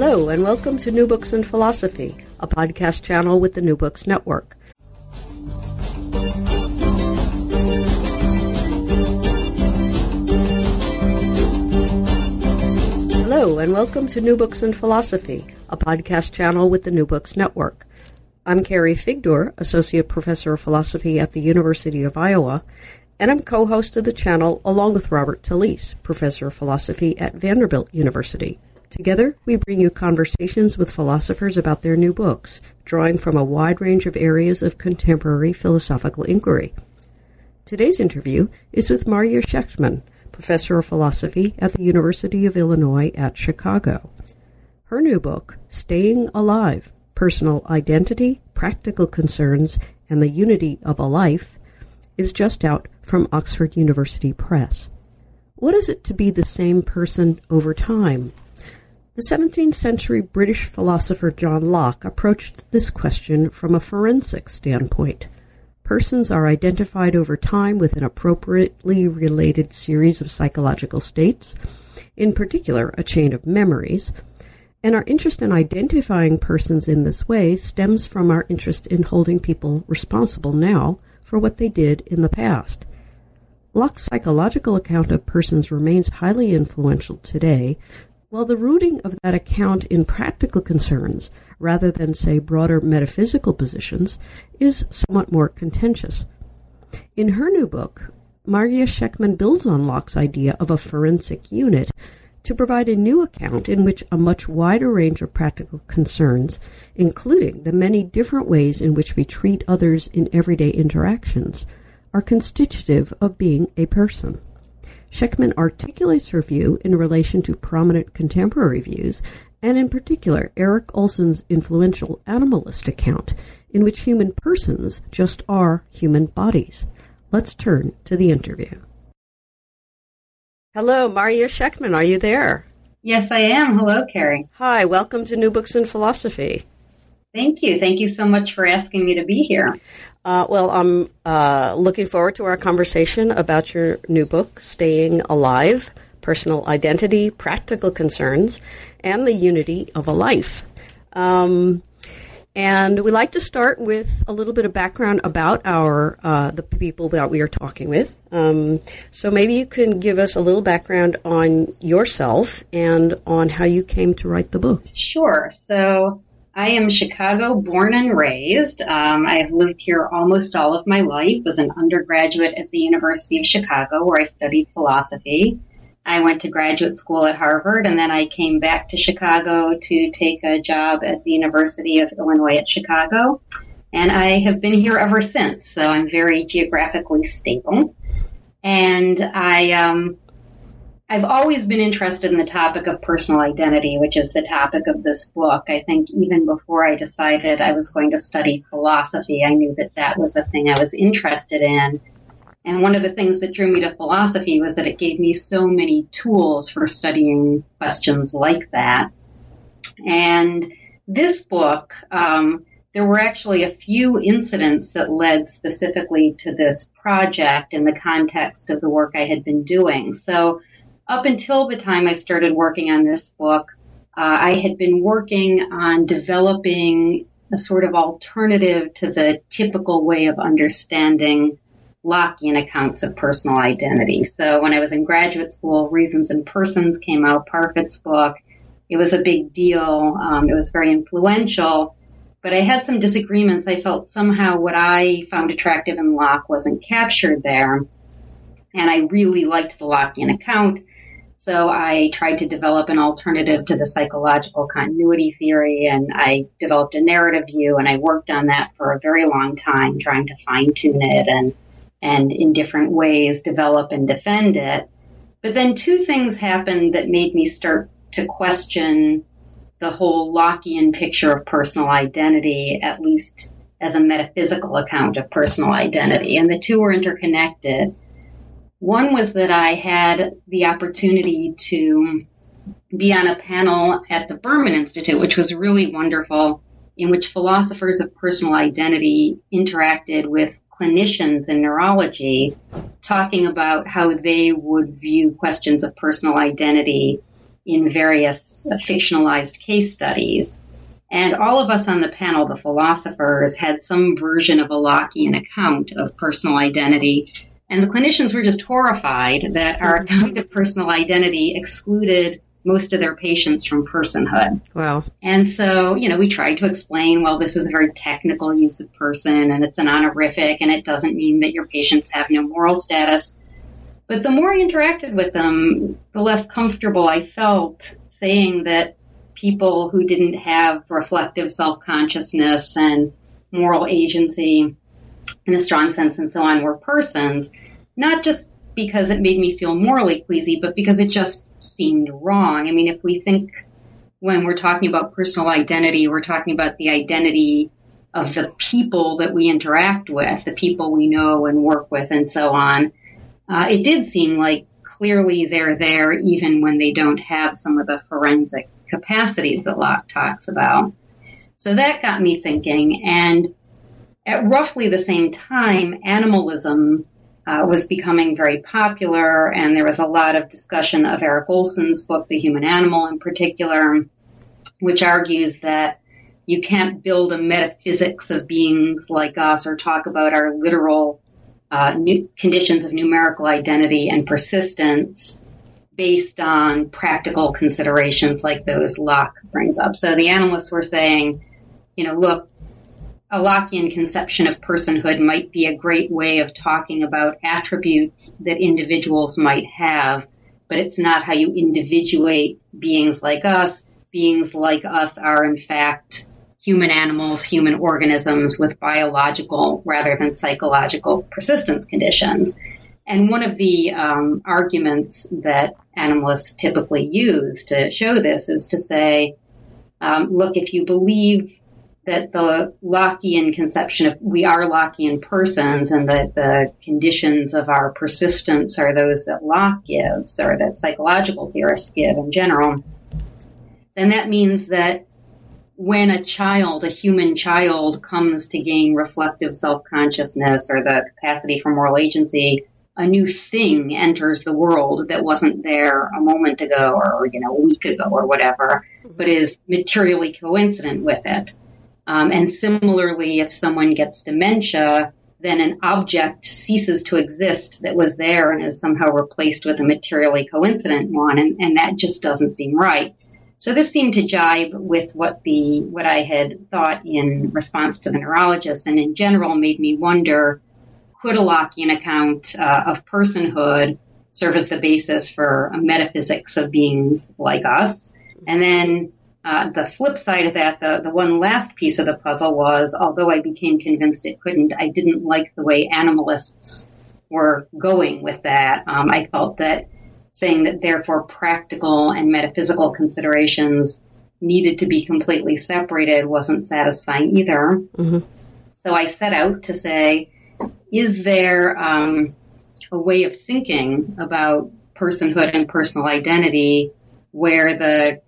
Hello, and welcome to New Books and Philosophy, a podcast channel with the New Books Network. Hello, and welcome to New Books and Philosophy, a podcast channel with the New Books Network. I'm Carrie Figdor, Associate Professor of Philosophy at the University of Iowa, and I'm co host of the channel along with Robert Talisse, Professor of Philosophy at Vanderbilt University. Together, we bring you conversations with philosophers about their new books, drawing from a wide range of areas of contemporary philosophical inquiry. Today's interview is with Marya Shechtman, professor of philosophy at the University of Illinois at Chicago. Her new book, Staying Alive Personal Identity, Practical Concerns, and the Unity of a Life, is just out from Oxford University Press. What is it to be the same person over time? The 17th century British philosopher John Locke approached this question from a forensic standpoint. Persons are identified over time with an appropriately related series of psychological states, in particular, a chain of memories, and our interest in identifying persons in this way stems from our interest in holding people responsible now for what they did in the past. Locke's psychological account of persons remains highly influential today, while the rooting of that account in practical concerns, rather than, say, broader metaphysical positions, is somewhat more contentious. In her new book, Marya Shechtman builds on Locke's idea of a forensic unit to provide a new account in which a much wider range of practical concerns, including the many different ways in which we treat others in everyday interactions, are constitutive of being a person. Shechtman articulates her view in relation to prominent contemporary views, and in particular Eric Olson's influential animalist account, in which human persons just are human bodies. Let's turn to the interview. Hello, Marya Shechtman, are you there? Yes, I am. Hello, Carrie. Hi, welcome to New Books in Philosophy. Thank you. Thank you so much for asking me to be here. Uh, well, I'm uh, looking forward to our conversation about your new book, Staying Alive Personal Identity, Practical Concerns, and the Unity of a Life. Um, and we like to start with a little bit of background about our uh, the people that we are talking with. Um, so maybe you can give us a little background on yourself and on how you came to write the book. Sure. So I am Chicago born and raised. Um, I have lived here almost all of my life. Was an undergraduate at the University of Chicago where I studied philosophy. I went to graduate school at Harvard and then I came back to Chicago to take a job at the University of Illinois at Chicago. And I have been here ever since. So I'm very geographically stable. And I, um, I've always been interested in the topic of personal identity, which is the topic of this book. I think even before I decided I was going to study philosophy, I knew that that was a thing I was interested in. And one of the things that drew me to philosophy was that it gave me so many tools for studying questions like that. And this book, um, there were actually a few incidents that led specifically to this project in the context of the work I had been doing. So up until the time I started working on this book, uh, I had been working on developing a sort of alternative to the typical way of understanding Lockean accounts of personal identity. So when I was in graduate school, Reasons and Persons came out, Parfit's book. It was a big deal. Um, it was very influential. But I had some disagreements. I felt somehow what I found attractive in Locke wasn't captured there. And I really liked the Lockean account. So I tried to develop an alternative to the psychological continuity theory and I developed a narrative view and I worked on that for a very long time trying to fine tune it and and in different ways develop and defend it. But then two things happened that made me start to question the whole Lockean picture of personal identity, at least as a metaphysical account of personal identity. And the two were interconnected. One was that I had the opportunity to be on a panel at the Berman Institute, which was really wonderful, in which philosophers of personal identity interacted with clinicians in neurology, talking about how they would view questions of personal identity in various fictionalized case studies. And all of us on the panel, the philosophers, had some version of a Lockean account of personal identity. And the clinicians were just horrified that our mm-hmm. account of personal identity excluded most of their patients from personhood. Wow. And so, you know, we tried to explain, well, this is a very technical use of person and it's an honorific and it doesn't mean that your patients have no moral status. But the more I interacted with them, the less comfortable I felt saying that people who didn't have reflective self-consciousness and moral agency in a strong sense and so on were persons, not just because it made me feel morally queasy, but because it just seemed wrong. I mean, if we think when we're talking about personal identity, we're talking about the identity of the people that we interact with, the people we know and work with, and so on. Uh, it did seem like clearly they're there even when they don't have some of the forensic capacities that Locke talks about. So that got me thinking. And at roughly the same time, animalism uh, was becoming very popular, and there was a lot of discussion of Eric Olson's book, The Human Animal, in particular, which argues that you can't build a metaphysics of beings like us or talk about our literal uh, conditions of numerical identity and persistence based on practical considerations like those Locke brings up. So the animalists were saying, you know, look, a Lockean conception of personhood might be a great way of talking about attributes that individuals might have, but it's not how you individuate beings like us. Beings like us are in fact human animals, human organisms with biological rather than psychological persistence conditions. And one of the um, arguments that animalists typically use to show this is to say, um, look, if you believe that the Lockean conception of we are Lockean persons and that the conditions of our persistence are those that Locke gives or that psychological theorists give in general, then that means that when a child, a human child, comes to gain reflective self-consciousness or the capacity for moral agency, a new thing enters the world that wasn't there a moment ago or, you know, a week ago or whatever, but is materially coincident with it. Um, and similarly, if someone gets dementia, then an object ceases to exist that was there and is somehow replaced with a materially coincident one, and, and that just doesn't seem right. So this seemed to jibe with what the what I had thought in response to the neurologist, and in general made me wonder: could a Lockean account uh, of personhood serve as the basis for a metaphysics of beings like us? And then uh, the flip side of that, the, the one last piece of the puzzle was, although I became convinced it couldn't, I didn't like the way animalists were going with that. Um, I felt that saying that therefore practical and metaphysical considerations needed to be completely separated wasn't satisfying either. Mm-hmm. So I set out to say, is there um, a way of thinking about personhood and personal identity where the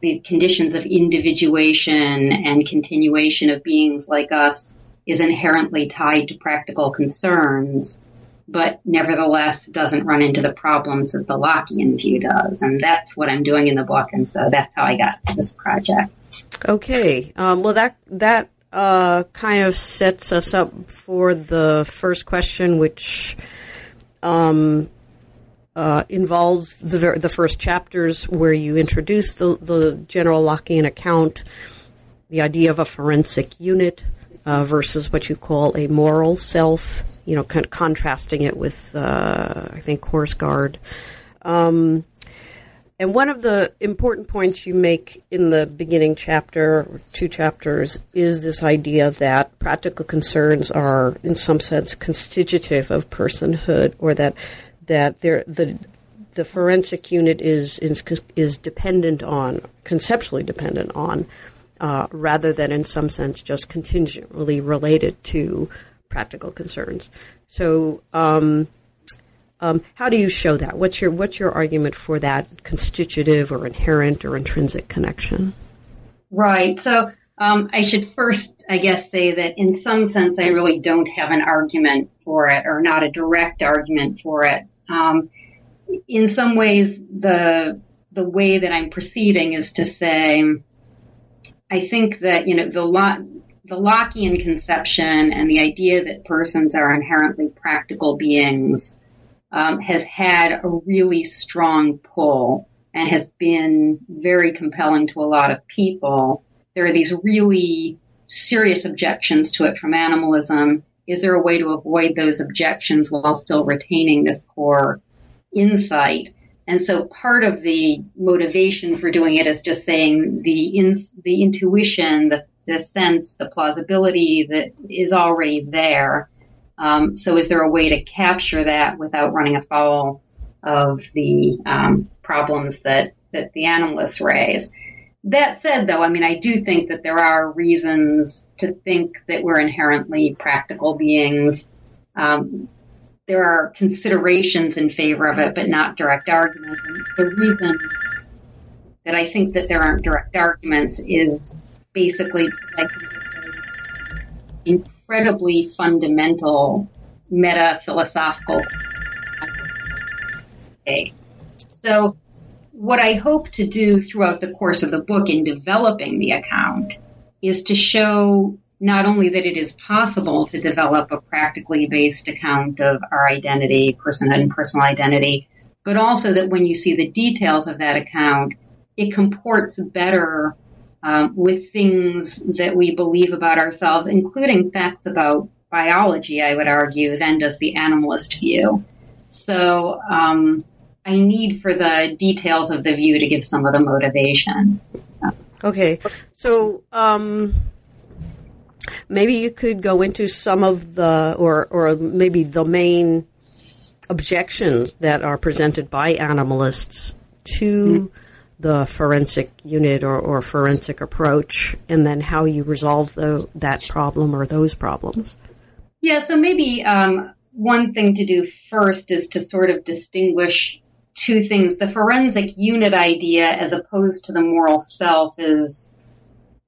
the conditions of individuation and continuation of beings like us is inherently tied to practical concerns, but nevertheless doesn't run into the problems that the Lockean view does. And that's what I'm doing in the book. And so that's how I got to this project. Okay. Um, well, that, that, uh, kind of sets us up for the first question, which, um, uh, involves the the first chapters where you introduce the the general Lockean account, the idea of a forensic unit uh, versus what you call a moral self. You know, contrasting it with uh, I think Korsgaard. Um, and one of the important points you make in the beginning chapter, two chapters, is this idea that practical concerns are, in some sense, constitutive of personhood, or that that the the forensic unit is is, is dependent on, conceptually dependent on, uh, rather than in some sense just contingently related to practical concerns. So. Um, um, how do you show that? What's your what's your argument for that constitutive or inherent or intrinsic connection? Right. So um, I should first, I guess, say that in some sense, I really don't have an argument for it, or not a direct argument for it. Um, in some ways, the the way that I'm proceeding is to say, I think that you know the lot the Lockean conception and the idea that persons are inherently practical beings um, has had a really strong pull and has been very compelling to a lot of people. There are these really serious objections to it from animalism. Is there a way to avoid those objections while still retaining this core insight? And so part of the motivation for doing it is just saying the in, the intuition, the, the sense, the plausibility that is already there um, so is there a way to capture that without running afoul of the um, problems that, that the animalists raise? That said, though, I mean, I do think that there are reasons to think that we're inherently practical beings. Um, there are considerations in favor of it, but not direct arguments. And the reason that I think that there aren't direct arguments is basically like incredibly fundamental meta philosophical. Okay. So, what I hope to do throughout the course of the book in developing the account is to show not only that it is possible to develop a practically based account of our identity, personhood, and personal identity, but also that when you see the details of that account, it comports better um, with things that we believe about ourselves, including facts about biology, I would argue, than does the animalist view. So um, I need for the details of the view to give some of the motivation. Okay, so um, maybe you could go into some of the, or or maybe the main objections that are presented by animalists to. The forensic unit or, or forensic approach, and then how you resolve the, that problem or those problems. Yeah, so maybe um, one thing to do first is to sort of distinguish two things. The forensic unit idea, as opposed to the moral self, is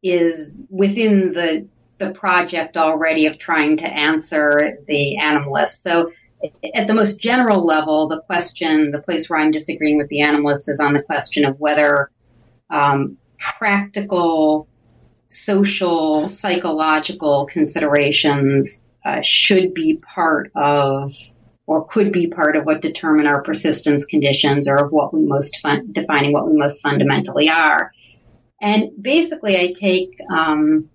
is within the the project already of trying to answer the animalist. So at the most general level, the question, the place where I'm disagreeing with the animalists is on the question of whether um, practical, social, psychological considerations uh, should be part of or could be part of what determine our persistence conditions or of what we most fun- defining what we most fundamentally are. And basically, I take um,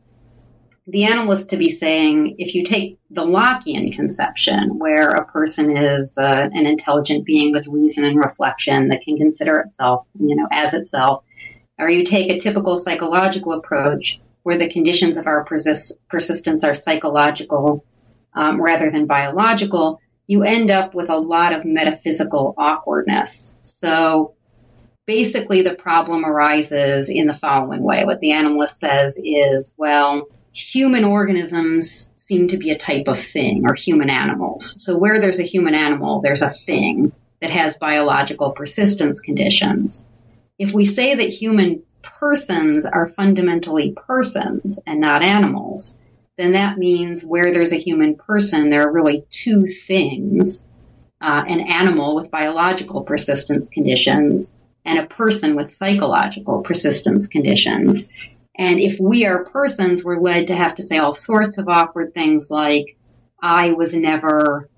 the animalist to be saying, if you take the Lockean conception, where a person is uh, an intelligent being with reason and reflection that can consider itself, you know, as itself, or you take a typical psychological approach where the conditions of our persist- persistence are psychological um, rather than biological, you end up with a lot of metaphysical awkwardness. So basically, the problem arises in the following way. What the animalist says is, well, human organisms seem to be a type of thing or human animals. So where there's a human animal, there's a thing that has biological persistence conditions. If we say that human persons are fundamentally persons and not animals, then that means where there's a human person, there are really two things, uh, an animal with biological persistence conditions and a person with psychological persistence conditions. And if we are persons, we're led to have to say all sorts of awkward things like, I was never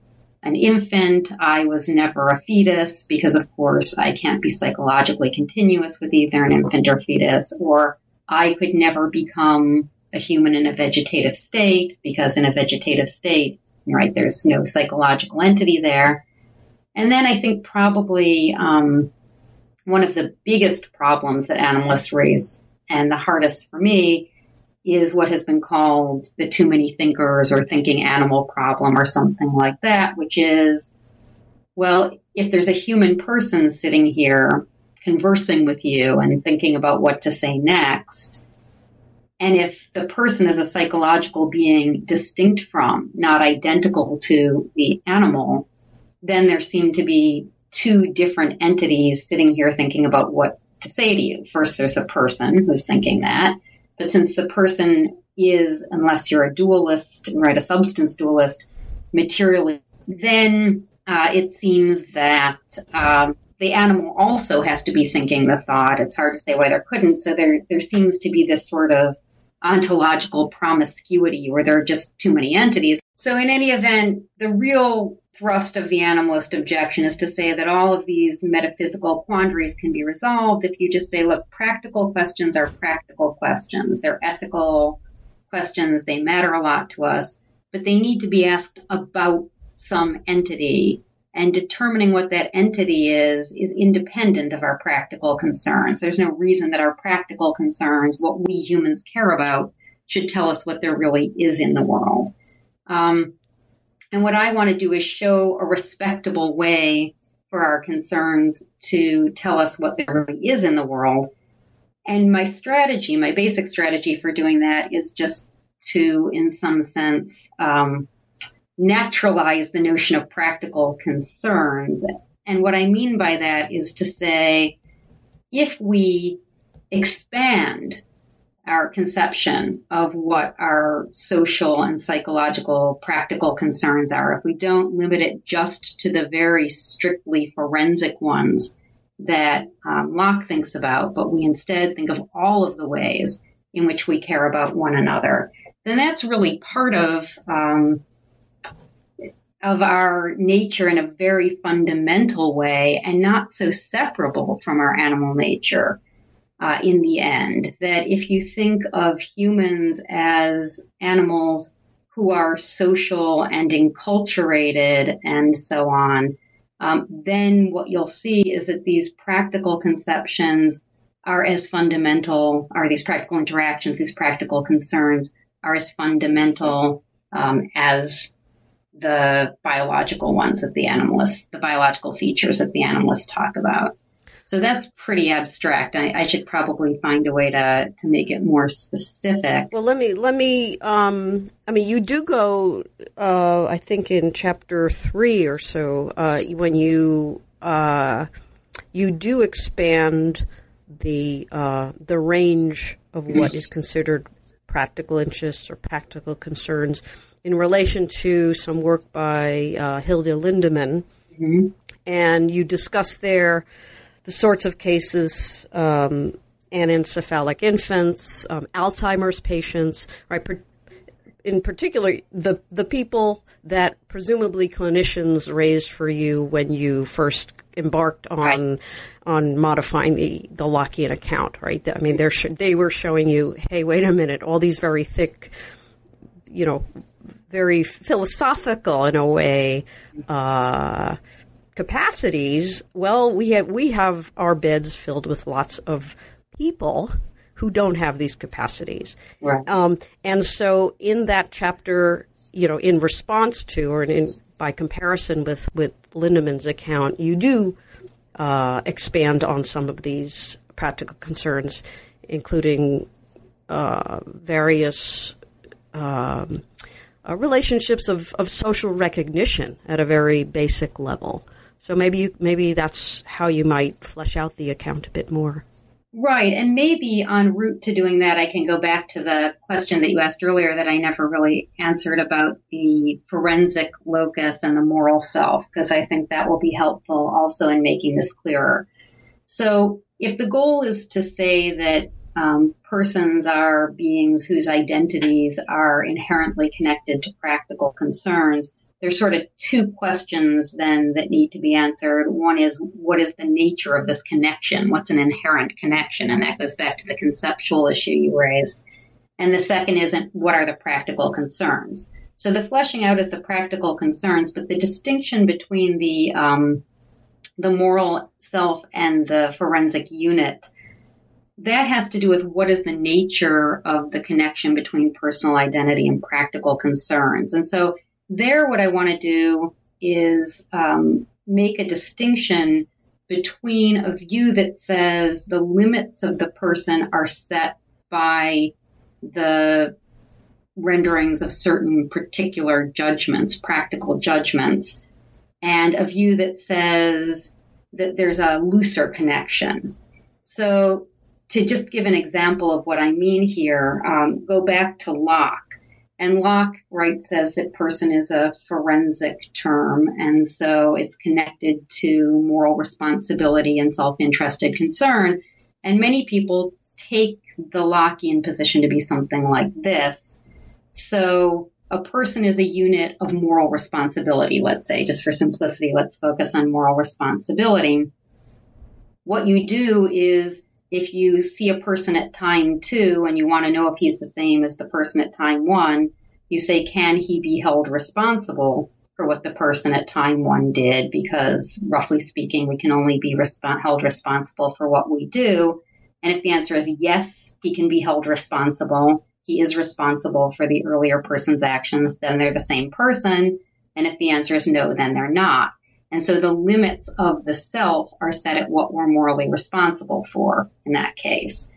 an infant, I was never a fetus, because of course I can't be psychologically continuous with either an infant or fetus, or I could never become a human in a vegetative state, because in a vegetative state, right, there's no psychological entity there. And then I think probably um, one of the biggest problems that animalists raise, and the hardest for me, is what has been called the too many thinkers or thinking animal problem or something like that, which is, well, if there's a human person sitting here conversing with you and thinking about what to say next, and if the person is a psychological being distinct from, not identical to the animal, then there seem to be two different entities sitting here thinking about what to say to you. First, there's a person who's thinking that. But since the person is, unless you're a dualist, right, a substance dualist, materially, then uh, it seems that um, the animal also has to be thinking the thought. It's hard to say why there couldn't. So there, there seems to be this sort of ontological promiscuity where there are just too many entities. So in any event, the real thrust of the animalist objection is to say that all of these metaphysical quandaries can be resolved if you just say, look, practical questions are practical questions. They're ethical questions. They matter a lot to us, but they need to be asked about some entity and determining what that entity is is independent of our practical concerns. There's no reason that our practical concerns, what we humans care about, should tell us what there really is in the world. Um, and what I want to do is show a respectable way for our concerns to tell us what there really is in the world. And my strategy, my basic strategy for doing that is just to, in some sense, um, naturalize the notion of practical concerns. And what I mean by that is to say, if we expand our conception of what our social and psychological practical concerns are, if we don't limit it just to the very strictly forensic ones that um, Locke thinks about, but we instead think of all of the ways in which we care about one another, then that's really part of um, of our nature in a very fundamental way and not so separable from our animal nature uh, in the end. That if you think of humans as animals who are social and enculturated and so on, um, then what you'll see is that these practical conceptions are as fundamental, are these practical interactions, these practical concerns are as fundamental um, as the biological ones that the animalists, the biological features that the animalists talk about. So that's pretty abstract. I, I, should probably find a way to, to make it more specific. Well, let me let me. Um, I mean, you do go. Uh, I think in chapter three or so, uh, when you uh, you do expand the uh, the range of what is considered practical interests or practical concerns in relation to some work by uh, Hilde Lindemann, mm-hmm. and you discuss there the sorts of cases um, anencephalic infants, um, Alzheimer's patients, right? in particular, the the people that presumably clinicians raised for you when you first embarked on right. on modifying the the Lockean account, right? I mean, they're sh- they were showing you, hey, wait a minute, all these very thick, you know, very philosophical in a way. Uh, capacities, well, we have we have our beds filled with lots of people who don't have these capacities, right. um, and so in that chapter, you know, in response to or in, by comparison with with Lindemann's account, you do uh, expand on some of these practical concerns, including uh, various. Um, uh, relationships of, of social recognition at a very basic level. So maybe you, maybe that's how you might flesh out the account a bit more. Right, and maybe en route to doing that, I can go back to the question that you asked earlier that I never really answered about the forensic locus and the moral self, because I think that will be helpful also in making this clearer. So, if the goal is to say that um, persons are beings whose identities are inherently connected to practical concerns. There's sort of two questions then that need to be answered. One is, what is the nature of this connection? What's an inherent connection? And that goes back to the conceptual issue you raised. And the second isn't, what are the practical concerns? So the fleshing out is the practical concerns, but the distinction between the um, the moral self and the forensic unit, that has to do with what is the nature of the connection between personal identity and practical concerns. And so there, what I want to do is um, make a distinction between a view that says the limits of the person are set by the renderings of certain particular judgments, practical judgments, and a view that says that there's a looser connection. So to just give an example of what I mean here, um, go back to Locke. And Locke, right, says that person is a forensic term, and so it's connected to moral responsibility and self-interested concern. And many people take the Lockean position to be something like this. So a person is a unit of moral responsibility, let's say, just for simplicity, let's focus on moral responsibility. What you do is if you see a person at time two and you want to know if he's the same as the person at time one, you say, can he be held responsible for what the person at time one did? Because roughly speaking, we can only be resp- held responsible for what we do. And if the answer is yes, he can be held responsible, he is responsible for the earlier person's actions, then they're the same person. And if the answer is no, then they're not. And so the limits of the self are set at what we're morally responsible for in that case.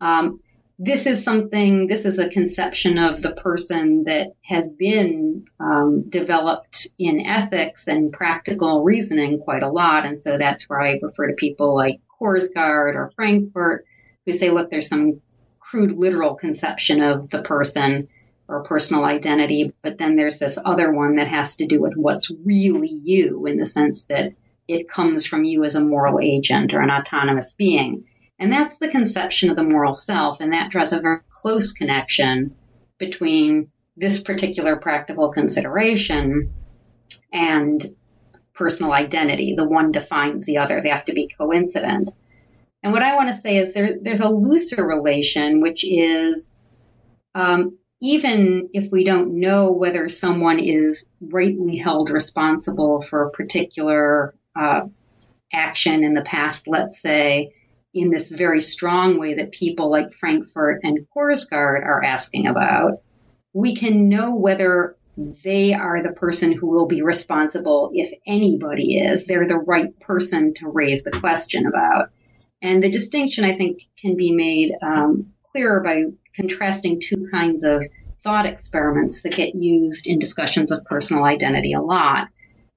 Um, this is something, this is a conception of the person that has been um, developed in ethics and practical reasoning quite a lot. And so that's where I refer to people like Korsgaard or Frankfurt who say, look, there's some crude literal conception of the person or personal identity, but then there's this other one that has to do with what's really you in the sense that it comes from you as a moral agent or an autonomous being. And that's the conception of the moral self, and that draws a very close connection between this particular practical consideration and personal identity. The one defines the other. They have to be coincident. And what I want to say is there, there's a looser relation, which is um, even if we don't know whether someone is rightly held responsible for a particular uh, action in the past, let's say, in this very strong way that people like Frankfurt and Korsgaard are asking about, we can know whether they are the person who will be responsible if anybody is. They're the right person to raise the question about. And the distinction, I think, can be made um, clearer by contrasting two kinds of thought experiments that get used in discussions of personal identity a lot.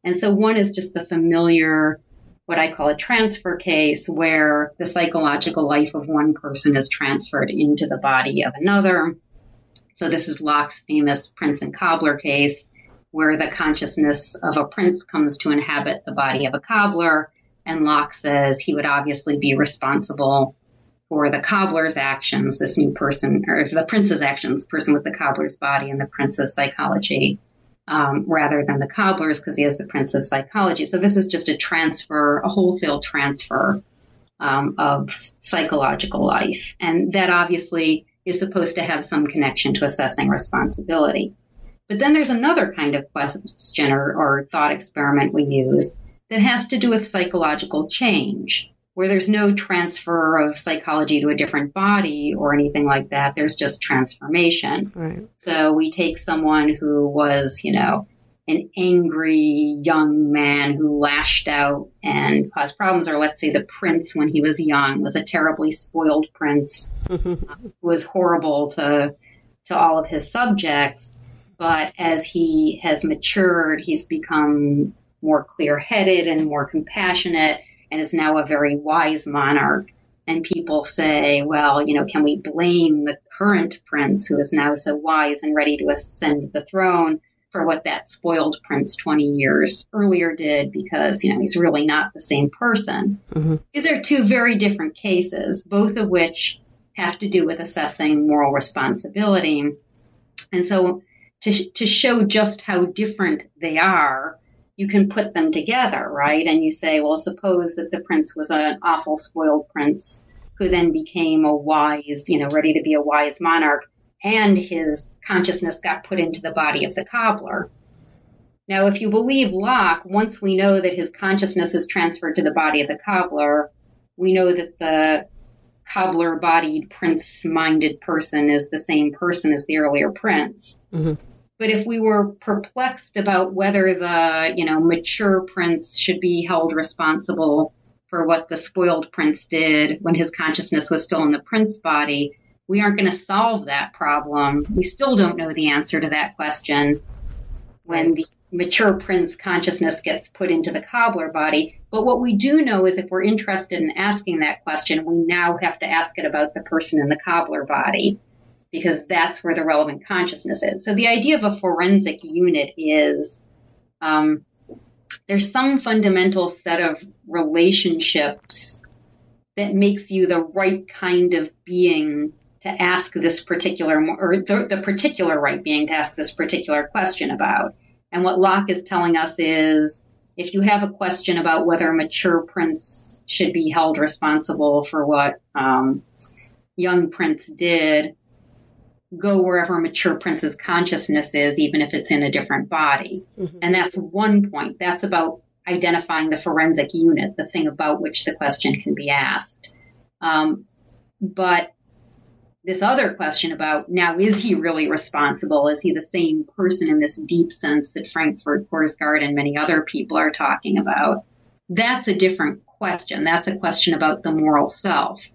And so one is just the familiar, what I call a transfer case, where the psychological life of one person is transferred into the body of another. So this is Locke's famous prince and cobbler case, where the consciousness of a prince comes to inhabit the body of a cobbler. And Locke says he would obviously be responsible for the cobbler's actions, this new person, or the prince's actions, the person with the cobbler's body and the prince's psychology, um, rather than the cobbler's because he has the prince's psychology. So this is just a transfer, a wholesale transfer um, of psychological life, and that obviously is supposed to have some connection to assessing responsibility. But then there's another kind of question or, or thought experiment we use that has to do with psychological change where there's no transfer of psychology to a different body or anything like that. There's just transformation. Right. So we take someone who was, you know, an angry young man who lashed out and caused problems, or let's say the prince when he was young was a terribly spoiled prince who was horrible to to all of his subjects. But as he has matured, he's become more clear headed and more compassionate and is now a very wise monarch. And people say, well, you know, can we blame the current prince who is now so wise and ready to ascend the throne for what that spoiled prince 20 years earlier did because, you know, he's really not the same person. Mm-hmm. These are two very different cases, both of which have to do with assessing moral responsibility. And so to, to show just how different they are, you can put them together, right? And you say, well, suppose that the prince was an awful spoiled prince who then became a wise, you know, ready to be a wise monarch and his consciousness got put into the body of the cobbler. Now, if you believe Locke, once we know that his consciousness is transferred to the body of the cobbler, we know that the cobbler bodied prince minded person is the same person as the earlier prince. Mm-hmm. But if we were perplexed about whether the, you know, mature prince should be held responsible for what the spoiled prince did when his consciousness was still in the prince body, we aren't going to solve that problem. We still don't know the answer to that question when the mature prince consciousness gets put into the cobbler body. But what we do know is if we're interested in asking that question, we now have to ask it about the person in the cobbler body because that's where the relevant consciousness is. So the idea of a forensic unit is um, there's some fundamental set of relationships that makes you the right kind of being to ask this particular or the, the particular right being to ask this particular question about. And what Locke is telling us is if you have a question about whether a mature prince should be held responsible for what um, young prince did, go wherever mature prince's consciousness is, even if it's in a different body. Mm-hmm. And that's one point. That's about identifying the forensic unit, the thing about which the question can be asked. Um, but this other question about now is he really responsible? Is he the same person in this deep sense that Frankfurt Korsgaard and many other people are talking about? That's a different question. That's a question about the moral self.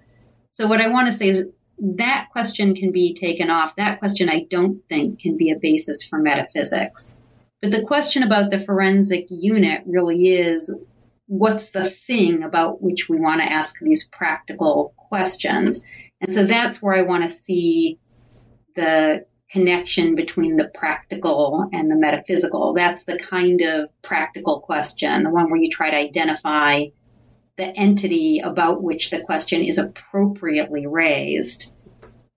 So what I want to say is that question can be taken off. That question I don't think can be a basis for metaphysics. But the question about the forensic unit really is what's the thing about which we want to ask these practical questions? And so that's where I want to see the connection between the practical and the metaphysical. That's the kind of practical question, the one where you try to identify the entity about which the question is appropriately raised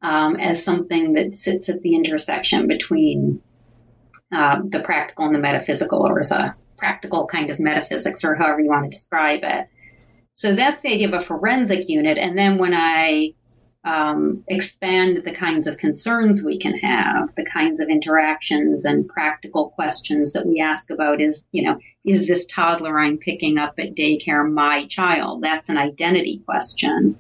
um, as something that sits at the intersection between uh, the practical and the metaphysical, or as a practical kind of metaphysics, or however you want to describe it. So that's the idea of a forensic unit. And then when I um, expand the kinds of concerns we can have, the kinds of interactions and practical questions that we ask about is, you know, is this toddler I'm picking up at daycare my child? That's an identity question.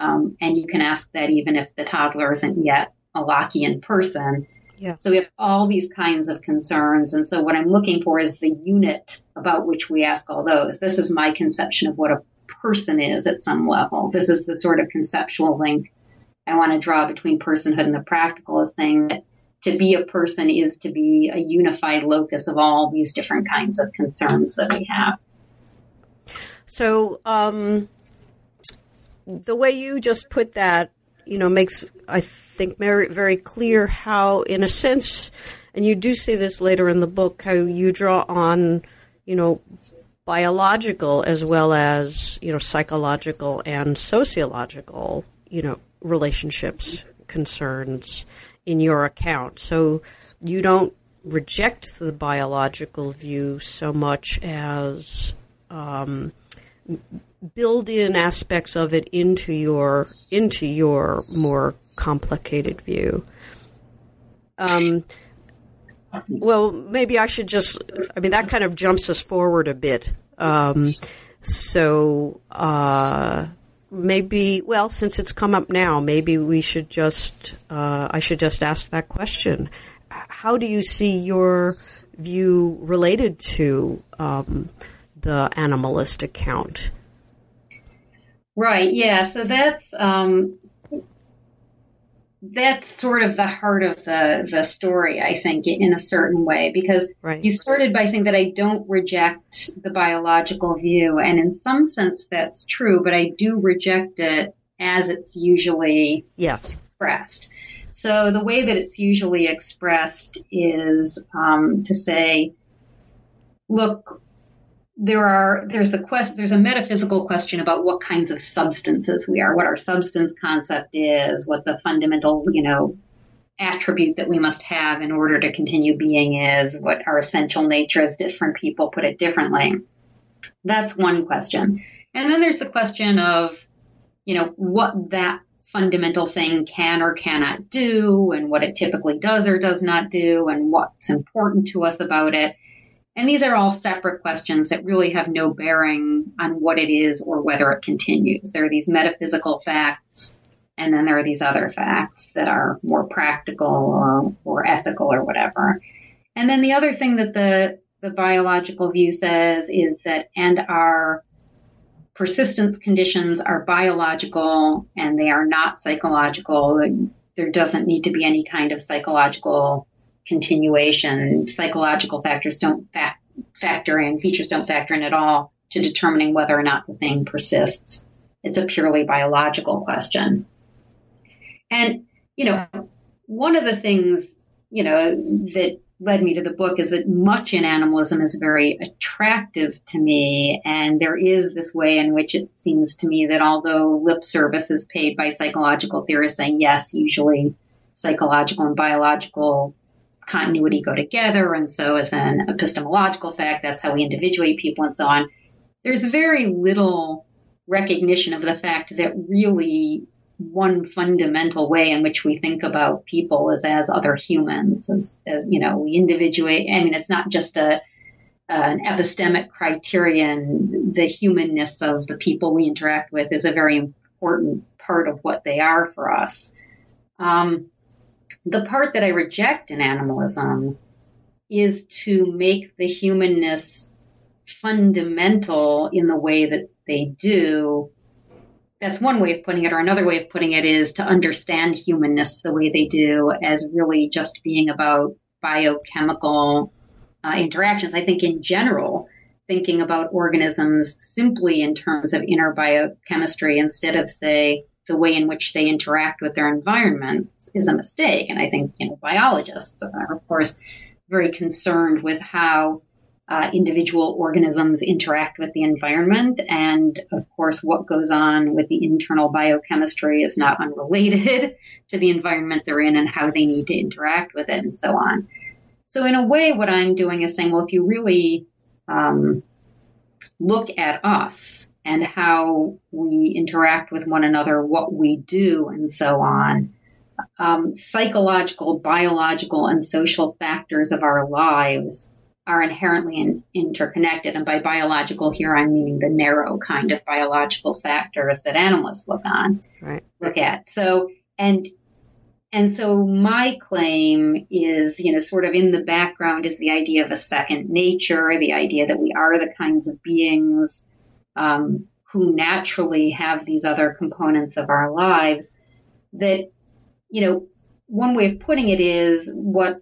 Um, and you can ask that even if the toddler isn't yet a Lockean person. Yeah. So we have all these kinds of concerns. And so what I'm looking for is the unit about which we ask all those. This is my conception of what a person is at some level. This is the sort of conceptual link I want to draw between personhood and the practical is saying that to be a person is to be a unified locus of all these different kinds of concerns that we have. So, um, the way you just put that, you know, makes, I think, very, very clear how, in a sense, and you do say this later in the book, how you draw on, you know, biological as well as, you know, psychological and sociological, you know, relationships concerns in your account. So you don't reject the biological view so much as um, build in aspects of it into your into your more complicated view. Um, well, maybe I should just. I mean, that kind of jumps us forward a bit. Um, so, uh, maybe, well, since it's come up now, maybe we should just, uh, I should just ask that question. How do you see your view related to um, the animalist account? Right. Yeah. So that's um, that's sort of the heart of the the story, I think, in a certain way, because right. you started by saying that I don't reject the biological view, and in some sense that's true, but I do reject it as it's usually yes. expressed. So the way that it's usually expressed is um, to say, look, there are there's the quest there's a metaphysical question about what kinds of substances we are, what our substance concept is, what the fundamental you know attribute that we must have in order to continue being is, what our essential nature is. Different people put it differently. That's one question, and then there's the question of you know what that fundamental thing can or cannot do, and what it typically does or does not do, and what's important to us about it. And these are all separate questions that really have no bearing on what it is or whether it continues. There are these metaphysical facts, and then there are these other facts that are more practical or, or ethical or whatever. And then the other thing that the, the biological view says is that, and our persistence conditions are biological and they are not psychological. There doesn't need to be any kind of psychological continuation. Psychological factors don't fa- factor in, features don't factor in at all to determining whether or not the thing persists. It's a purely biological question. And, you know, one of the things, you know, that led me to the book is that much in animalism is very attractive to me. And there is this way in which it seems to me that although lip service is paid by psychological theorists saying, yes, usually psychological and biological continuity go together. And so as an epistemological fact, that's how we individuate people and so on. There's very little recognition of the fact that really one fundamental way in which we think about people is as other humans, as, as you know, we individuate. I mean, it's not just a an epistemic criterion. The humanness of the people we interact with is a very important part of what they are for us. Um, the part that I reject in animalism is to make the humanness fundamental in the way that they do. That's one way of putting it, or another way of putting it is to understand humanness the way they do as really just being about biochemical uh, interactions. I think in general, thinking about organisms simply in terms of inner biochemistry instead of, say, the way in which they interact with their environment is a mistake. And I think, you know, biologists are, of course, very concerned with how uh, individual organisms interact with the environment. And of course, what goes on with the internal biochemistry is not unrelated to the environment they're in and how they need to interact with it and so on. So in a way, what I'm doing is saying, well, if you really um, look at us and how we interact with one another, what we do, and so on. Um, psychological, biological, and social factors of our lives are inherently in, interconnected. And by biological here, I'm meaning the narrow kind of biological factors that animalists look on, right. look at. So, and and so my claim is, you know, sort of in the background is the idea of a second nature, the idea that we are the kinds of beings um, who naturally have these other components of our lives that, you know, one way of putting it is what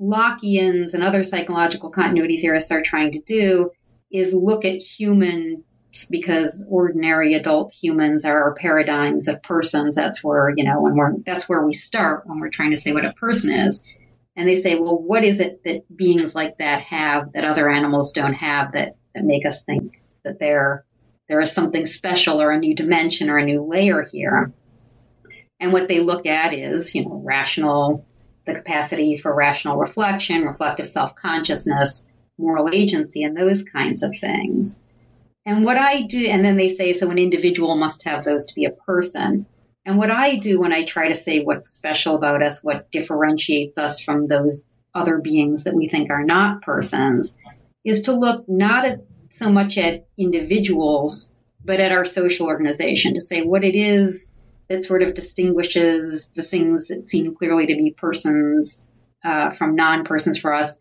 Lockeans and other psychological continuity theorists are trying to do is look at human because ordinary adult humans are paradigms of persons. That's where, you know, when we're, that's where we start when we're trying to say what a person is. And they say, well, what is it that beings like that have that other animals don't have that, that make us think that they're there is something special or a new dimension or a new layer here. And what they look at is, you know, rational, the capacity for rational reflection, reflective self-consciousness, moral agency, and those kinds of things. And what I do, and then they say, so an individual must have those to be a person. And what I do when I try to say what's special about us, what differentiates us from those other beings that we think are not persons, is to look not at so much at individuals, but at our social organization to say what it is that sort of distinguishes the things that seem clearly to be persons uh, from non-persons for us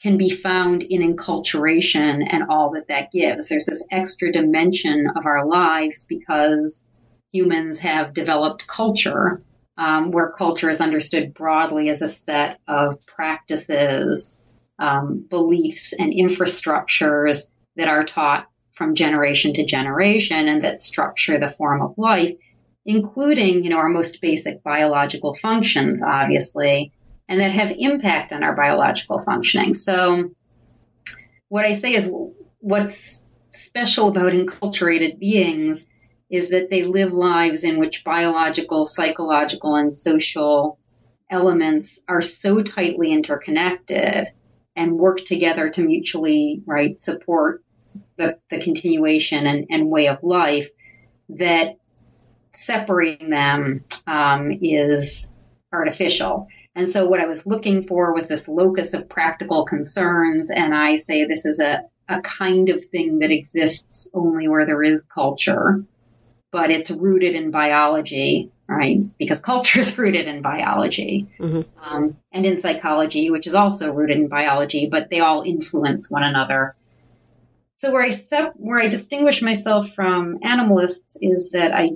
can be found in enculturation and all that that gives. There's this extra dimension of our lives because humans have developed culture, um, where culture is understood broadly as a set of practices, um, beliefs, and infrastructures that are taught from generation to generation and that structure the form of life, including, you know, our most basic biological functions, obviously, and that have impact on our biological functioning. So what I say is what's special about enculturated beings is that they live lives in which biological, psychological, and social elements are so tightly interconnected and work together to mutually, right, support the, the continuation and, and way of life that separating them um, is artificial. And so what I was looking for was this locus of practical concerns. And I say this is a, a kind of thing that exists only where there is culture, but it's rooted in biology, right? Because culture is rooted in biology mm-hmm. um, and in psychology, which is also rooted in biology, but they all influence one another. So where I step, where I distinguish myself from animalists is that I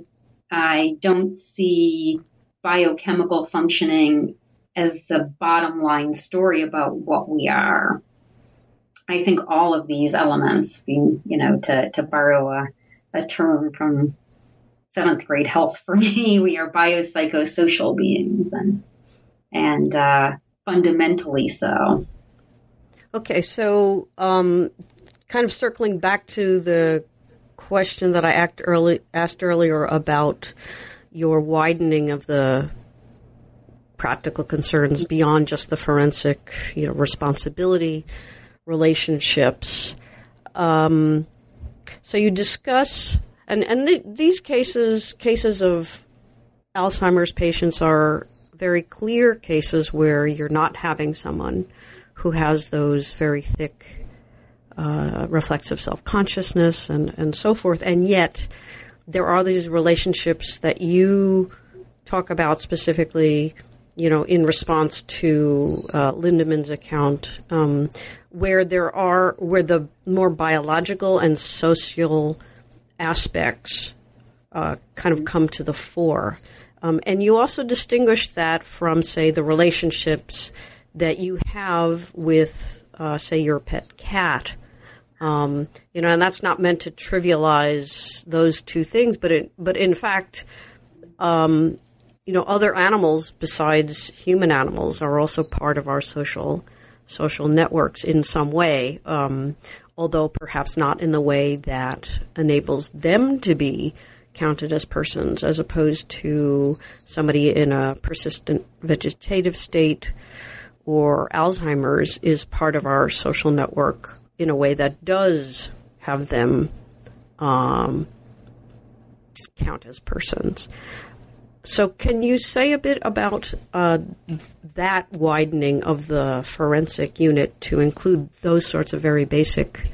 I don't see biochemical functioning as the bottom line story about what we are. I think all of these elements, being, you know, to, to borrow a, a term from seventh grade health for me, we are biopsychosocial beings and, and, uh, fundamentally so. Okay, so um, kind of circling back to the question that I early, asked earlier about your widening of the practical concerns beyond just the forensic, you know, responsibility, relationships. Um, so you discuss, and and th- these cases, cases of Alzheimer's patients are very clear cases where you're not having someone who has those very thick uh, reflexive self consciousness and, and so forth, and yet there are these relationships that you talk about specifically you know, in response to uh, Lindemann's account, um, where there are where the more biological and social aspects uh, kind of come to the fore, um, and you also distinguish that from, say, the relationships that you have with, uh, say, your pet cat. Um, you know, and that's not meant to trivialize those two things, but it, but in fact, um, you know, other animals besides human animals are also part of our social social networks in some way, um, although perhaps not in the way that enables them to be counted as persons, as opposed to somebody in a persistent vegetative state or Alzheimer's is part of our social network in a way that does have them um, count as persons. So, can you say a bit about uh, that widening of the forensic unit to include those sorts of very basic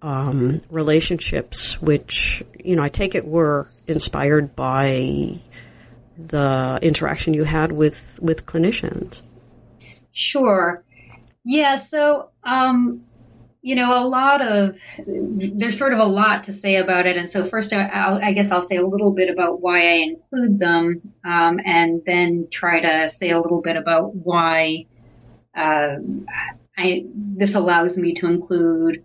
um, relationships, which, you know, I take it were inspired by the interaction you had with, with clinicians? Sure. Yeah, so um, you know, a lot of there's sort of a lot to say about it, and so first, I, I guess I'll say a little bit about why I include them, um, and then try to say a little bit about why uh, I this allows me to include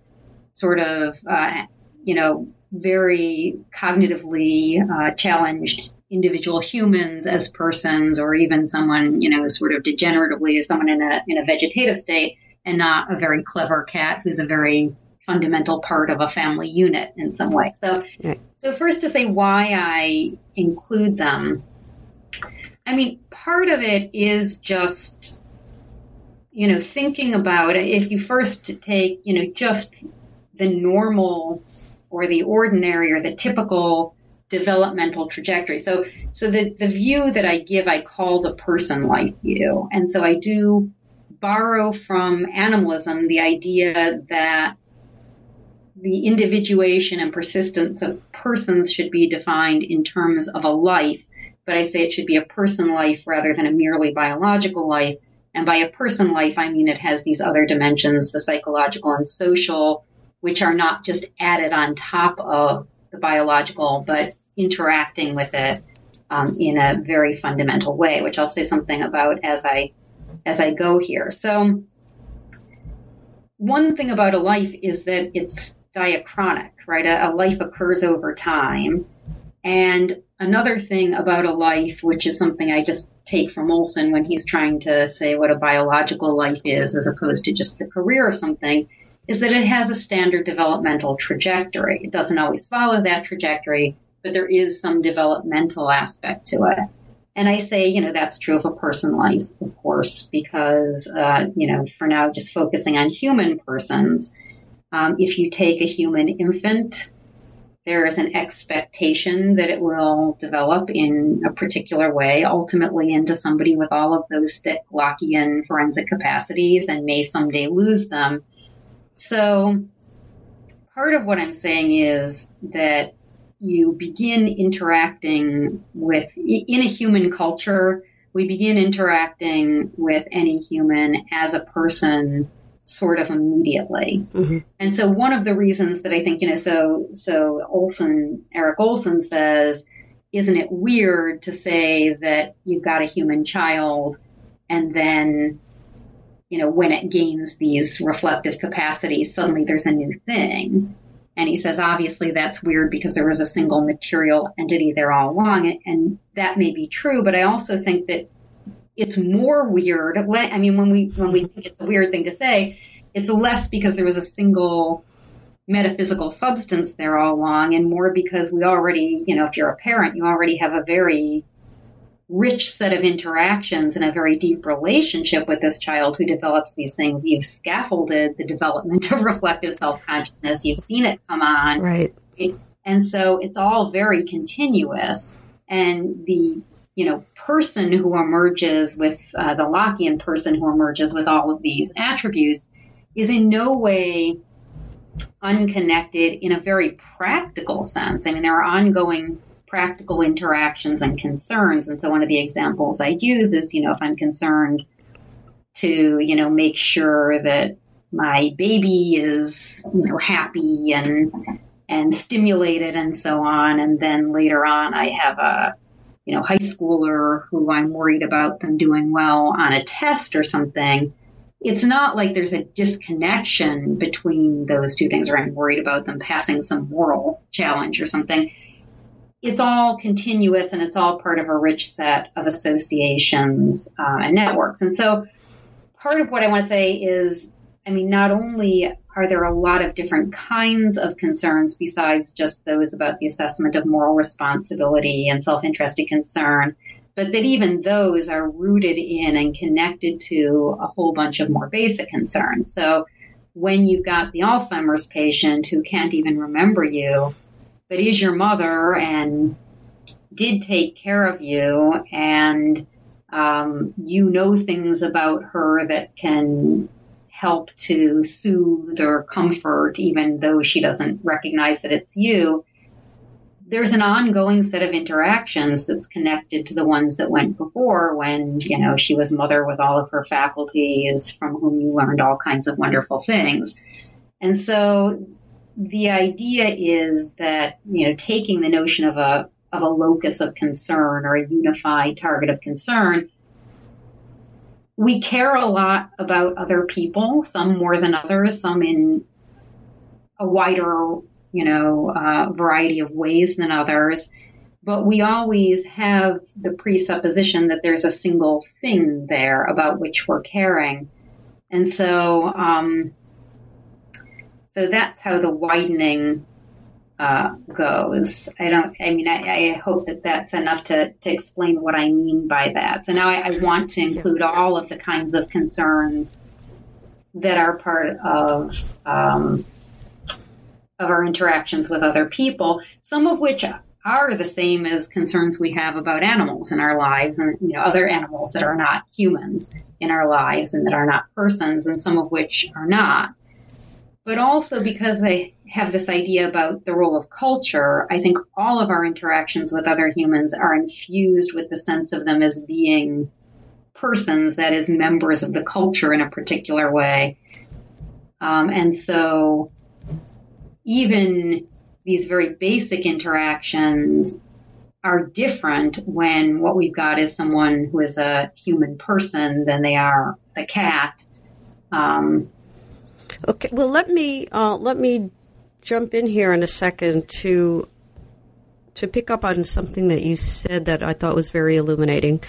sort of uh, you know very cognitively uh, challenged individual humans as persons, or even someone you know sort of degeneratively as someone in a in a vegetative state and not a very clever cat who's a very fundamental part of a family unit in some way. So, right. so first to say why I include them. I mean, part of it is just, you know, thinking about. If you first take, you know, just the normal or the ordinary or the typical developmental trajectory. So, so the, the view that I give, I call the person life view. And so I do borrow from animalism the idea that the individuation and persistence of persons should be defined in terms of a life, but I say it should be a person life rather than a merely biological life. And by a person life, I mean it has these other dimensions, the psychological and social, which are not just added on top of the biological, but interacting with it um, in a very fundamental way, which I'll say something about as I as I go here. So one thing about a life is that it's diachronic, right? A, a, life occurs over time. And another thing about a life, which is something I just take from Olson when he's trying to say what a biological life is as opposed to just the career of something, is that it has a standard developmental trajectory. It doesn't always follow that trajectory, but there is some developmental aspect to it. And I say, you know, that's true of a person life, of course, because, uh, you know, for now, just focusing on human persons, um, if you take a human infant there is an expectation that it will develop in a particular way, ultimately into somebody with all of those thick Lockean forensic capacities and may someday lose them. So part of what I'm saying is that you begin interacting with, in a human culture, we begin interacting with any human as a person sort of immediately. Mm-hmm. And so one of the reasons that I think, you know, so, so Olson, Eric Olson says, isn't it weird to say that you've got a human child and then, you know, when it gains these reflective capacities, suddenly there's a new thing. And he says, obviously that's weird because there was a single material entity there all along. And that may be true, but I also think that it's more weird. I mean, when we when we think it's a weird thing to say, it's less because there was a single metaphysical substance there all along, and more because we already, you know, if you're a parent, you already have a very rich set of interactions and a very deep relationship with this child who develops these things. You've scaffolded the development of reflective self consciousness. You've seen it come on. Right. It, and so it's all very continuous. And the you know, person who emerges with uh, the Lockean person who emerges with all of these attributes is in no way unconnected in a very practical sense. I mean, there are ongoing practical interactions and concerns. And so one of the examples I use is, you know, if I'm concerned to, you know, make sure that my baby is, you know, happy and, and stimulated and so on. And then later on I have a, you know, high schooler who I'm worried about them doing well on a test or something, it's not like there's a disconnection between those two things or I'm worried about them passing some moral challenge or something. It's all continuous and it's all part of a rich set of associations uh, and networks. And so part of what I want to say is, I mean, not only are there a lot of different kinds of concerns besides just those about the assessment of moral responsibility and self-interested concern, but that even those are rooted in and connected to a whole bunch of more basic concerns. So when you've got the Alzheimer's patient who can't even remember you, but is your mother and did take care of you and um, you know things about her that can help to soothe or comfort, even though she doesn't recognize that it's you, there's an ongoing set of interactions that's connected to the ones that went before when, you know, she was mother with all of her faculties from whom you learned all kinds of wonderful things. And so the idea is that, you know, taking the notion of a, of a locus of concern or a unified target of concern we care a lot about other people, some more than others, some in a wider, you know, uh, variety of ways than others. But we always have the presupposition that there's a single thing there about which we're caring. And so, um, so that's how the widening uh, goes. I don't, I mean, I, I, hope that that's enough to, to explain what I mean by that. So now I, I want to include all of the kinds of concerns that are part of, um, of our interactions with other people, some of which are the same as concerns we have about animals in our lives and you know other animals that are not humans in our lives and that are not persons and some of which are not but also because I have this idea about the role of culture, I think all of our interactions with other humans are infused with the sense of them as being persons, that is, members of the culture in a particular way. Um, and so even these very basic interactions are different when what we've got is someone who is a human person than they are the cat. Um, Okay, well let me uh, let me jump in here in a second to to pick up on something that you said that I thought was very illuminating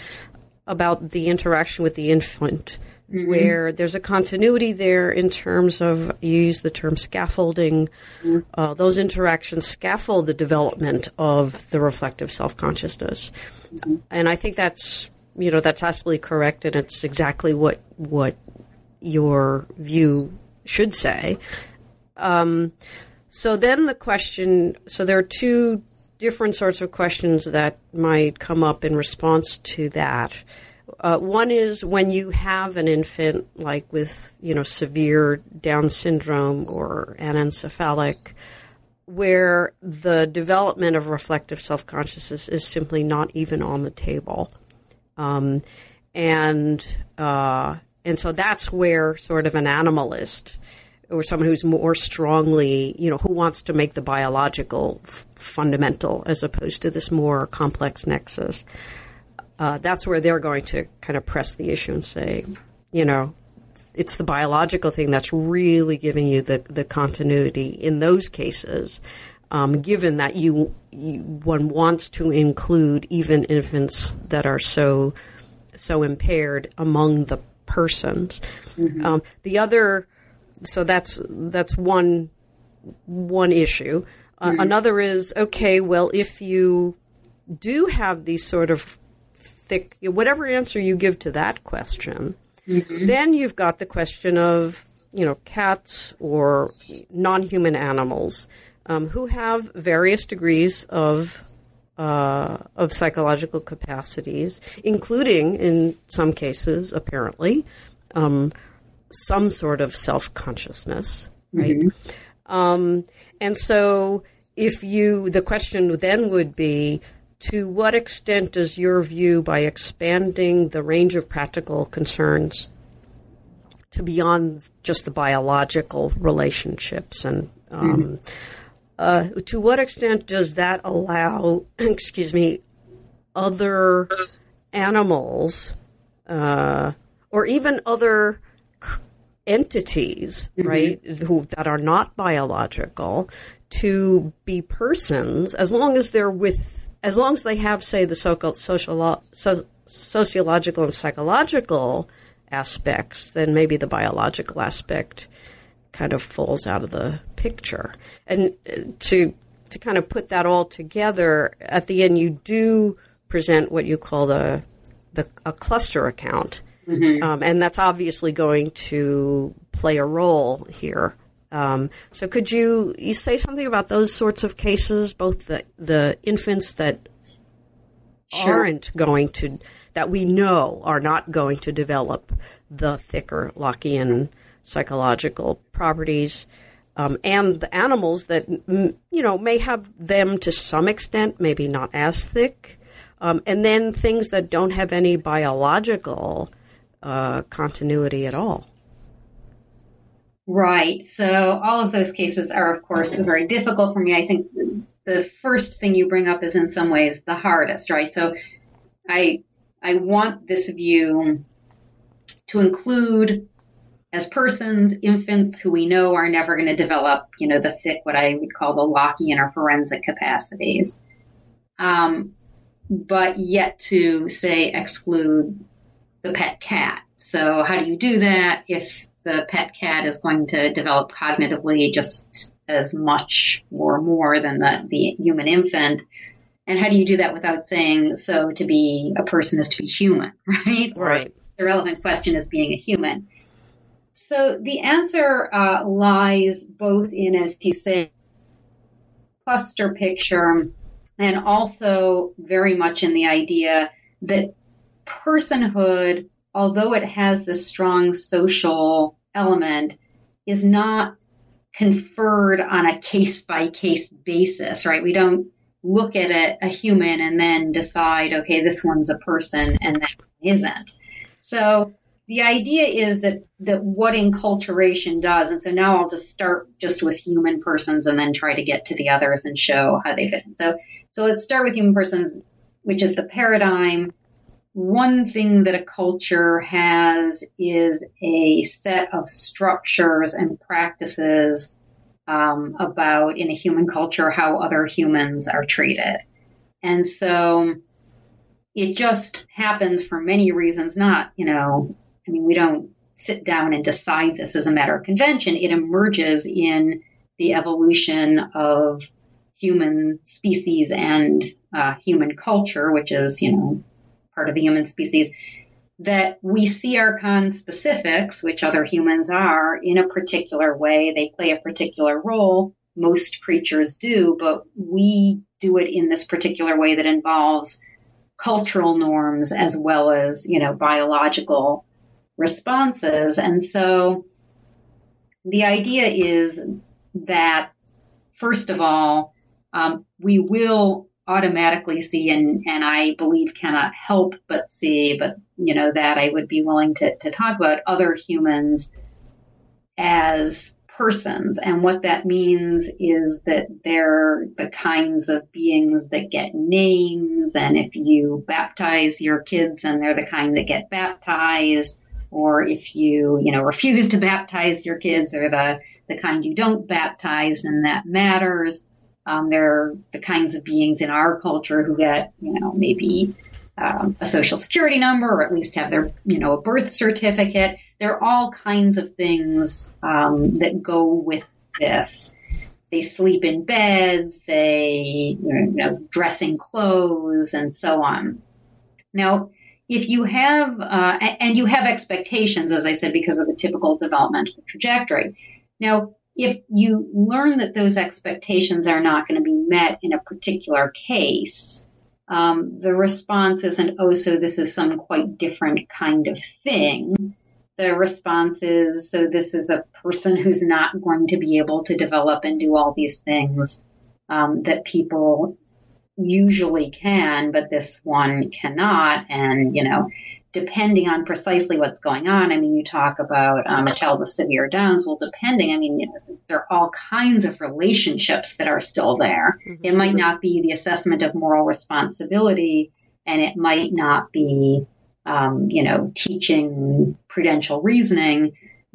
about the interaction with the infant. Mm-hmm. Where there's a continuity there in terms of you use the term scaffolding. Mm-hmm. Uh, those interactions scaffold the development of the reflective self consciousness, mm-hmm. and I think that's you know that's absolutely correct, and it's exactly what what your view should say. Um, so then the question so there are two different sorts of questions that might come up in response to that. Uh, one is when you have an infant, like with you know severe Down syndrome or anencephalic, where the development of reflective self consciousness is simply not even on the table, um, and uh, and so that's where sort of an animalist or someone who's more strongly, you know, who wants to make the biological f- fundamental as opposed to this more complex nexus. Uh, that's where they're going to kind of press the issue and say, you know, it's the biological thing that's really giving you the, the continuity in those cases. Um, given that you, you, one wants to include even infants that are so so impaired among the persons. Mm-hmm. Um, the other so that's that's one one issue. Uh, mm-hmm. Another is okay. Well, if you do have these sort of thick, whatever answer you give to that question, mm-hmm. then you've got the question of you know cats or non-human animals um, who have various degrees of uh, of psychological capacities, including in some cases, apparently, um, some sort of self consciousness, right? Mm-hmm. Um, and so, if you, the question then would be, to what extent does your view, by expanding the range of practical concerns to beyond just the biological relationships and um, mm-hmm. Uh, to what extent does that allow, excuse me, other animals uh, or even other entities, mm-hmm. right, who that are not biological, to be persons as long as they're with, as long as they have, say, the so-called social, so, sociological and psychological aspects, then maybe the biological aspect kind of falls out of the picture. And uh, to to kind of put that all together, at the end, you do present what you call the the a cluster account Mm-hmm. Um, and that's obviously going to play a role here. Um, so, could you you say something about those sorts of cases, both the the infants that sure. aren't going to that we know are not going to develop the thicker Lockean psychological properties, um, and the animals that you know may have them to some extent, maybe not as thick, um, and then things that don't have any biological uh, continuity at all. Right. So all of those cases are, of course, very difficult for me. I think the first thing you bring up is in some ways the hardest, right? So I I want this view to include as persons, infants who we know are never going to develop, you know, the thick, what I would call the Lockean or forensic capacities. Um, but yet to say exclude the pet cat. So how do you do that if the pet cat is going to develop cognitively just as much or more than the, the human infant? And how do you do that without saying so to be a person is to be human, right? Right. Or the relevant question is being a human. So the answer uh, lies both in, as you say, cluster picture and also very much in the idea that personhood, although it has this strong social element, is not conferred on a case by case basis, right? We don't look at a, a, human and then decide, okay, this one's a person and that one isn't. So the idea is that, that what enculturation does, and so now I'll just start just with human persons and then try to get to the others and show how they fit. So, so let's start with human persons, which is the paradigm one thing that a culture has is a set of structures and practices um, about in a human culture how other humans are treated. And so it just happens for many reasons, not, you know, I mean, we don't sit down and decide this as a matter of convention. It emerges in the evolution of human species and uh, human culture, which is, you know, part of the human species, that we see our conspecifics, which other humans are, in a particular way. They play a particular role, most creatures do, but we do it in this particular way that involves cultural norms as well as, you know, biological responses. And so the idea is that, first of all, um, we will automatically see and, and I believe cannot help but see, but you know, that I would be willing to, to talk about other humans as persons. And what that means is that they're the kinds of beings that get names. And if you baptize your kids, then they're the kind that get baptized. Or if you, you know, refuse to baptize your kids, they're the, the kind you don't baptize and that matters. Um, they're the kinds of beings in our culture who get, you know, maybe um, a social security number or at least have their, you know, a birth certificate. There are all kinds of things um, that go with this. They sleep in beds, they, you know, dressing clothes, and so on. Now, if you have, uh, and you have expectations, as I said, because of the typical developmental trajectory. Now, if you learn that those expectations are not going to be met in a particular case, um, the response isn't, oh, so this is some quite different kind of thing. The response is, so this is a person who's not going to be able to develop and do all these things um, that people usually can, but this one cannot. And, you know, depending on precisely what's going on. I mean, you talk about um, a child with severe Downs. Well, depending, I mean, you know, there are all kinds of relationships that are still there. Mm-hmm. It might not be the assessment of moral responsibility, and it might not be, um, you know, teaching prudential reasoning.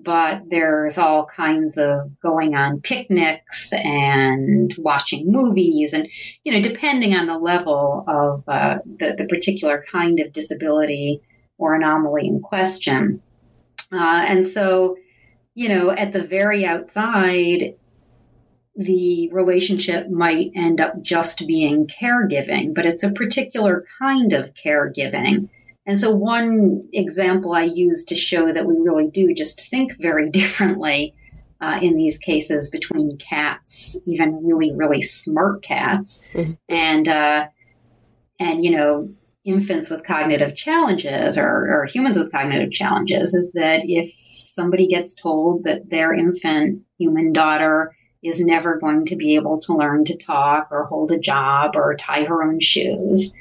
But there's all kinds of going on picnics and watching movies, and you know, depending on the level of uh, the, the particular kind of disability or anomaly in question. Uh, and so, you know, at the very outside, the relationship might end up just being caregiving, but it's a particular kind of caregiving. And so one example I use to show that we really do just think very differently uh, in these cases between cats, even really, really smart cats, mm-hmm. and uh, and you know infants with cognitive challenges or, or humans with cognitive challenges is that if somebody gets told that their infant human daughter is never going to be able to learn to talk or hold a job or tie her own shoes,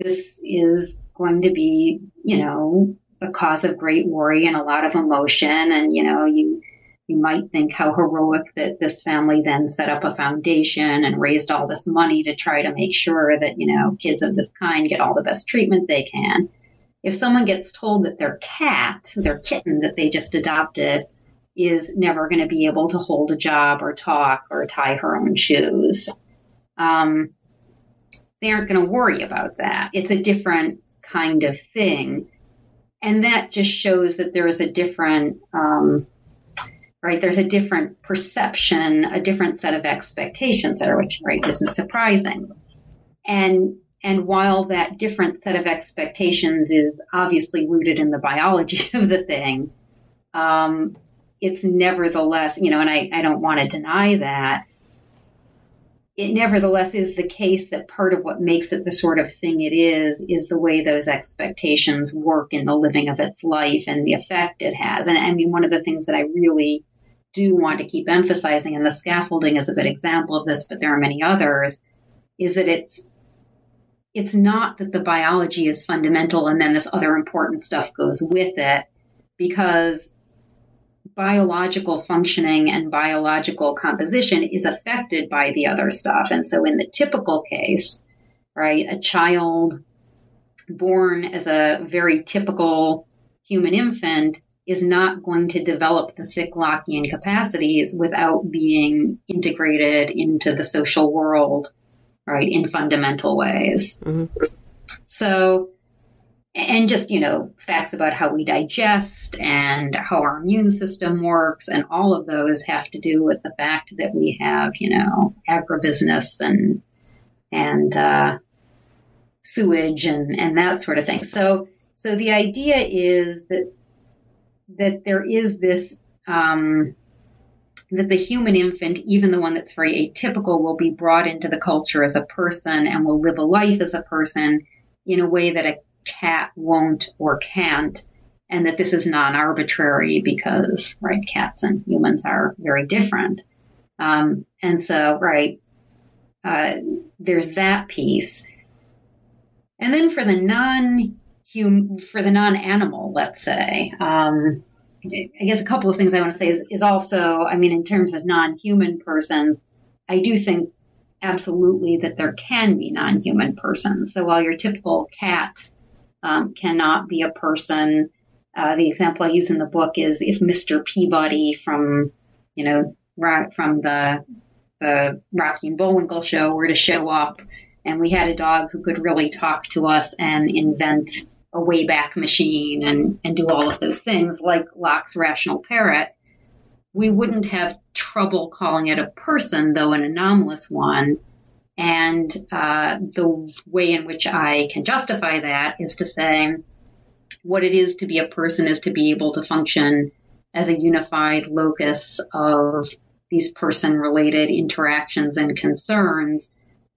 this is going to be, you know, a cause of great worry and a lot of emotion. And, you know, you you might think how heroic that this family then set up a foundation and raised all this money to try to make sure that, you know, kids of this kind get all the best treatment they can. If someone gets told that their cat, their kitten that they just adopted, is never going to be able to hold a job or talk or tie her own shoes, um, they aren't going to worry about that. It's a different kind of thing. And that just shows that there is a different um, right? There's a different perception, a different set of expectations there, which, right, isn't surprising. And, and while that different set of expectations is obviously rooted in the biology of the thing, um, it's nevertheless, you know, and I, I don't want to deny that. It nevertheless is the case that part of what makes it the sort of thing it is, is the way those expectations work in the living of its life and the effect it has. And I mean, one of the things that I really do want to keep emphasizing, and the scaffolding is a good example of this, but there are many others, is that it's it's not that the biology is fundamental and then this other important stuff goes with it, because biological functioning and biological composition is affected by the other stuff. And so in the typical case, right, a child born as a very typical human infant is not going to develop the thick Lockean capacities without being integrated into the social world, right, in fundamental ways. Mm-hmm. So, and just, you know, facts about how we digest and how our immune system works and all of those have to do with the fact that we have, you know, agribusiness and, and, uh, sewage and, and that sort of thing. So, so the idea is that that there is this um, that the human infant, even the one that's very atypical, will be brought into the culture as a person and will live a life as a person in a way that a cat won't or can't. And that this is non-arbitrary because, right, cats and humans are very different. Um, and so, right, uh, there's that piece. And then for the non hum for the non animal, let's say, um, I guess a couple of things I want to say is, is also, I mean, in terms of non human persons, I do think absolutely that there can be non human persons. So while your typical cat um, cannot be a person, uh, the example I use in the book is if Mr. Peabody from, you know, from the the Rocky and Bullwinkle show were to show up and we had a dog who could really talk to us and invent a wayback machine and, and do all of those things like Locke's rational parrot, we wouldn't have trouble calling it a person, though an anomalous one. And uh, the way in which I can justify that is to say what it is to be a person is to be able to function as a unified locus of these person related interactions and concerns.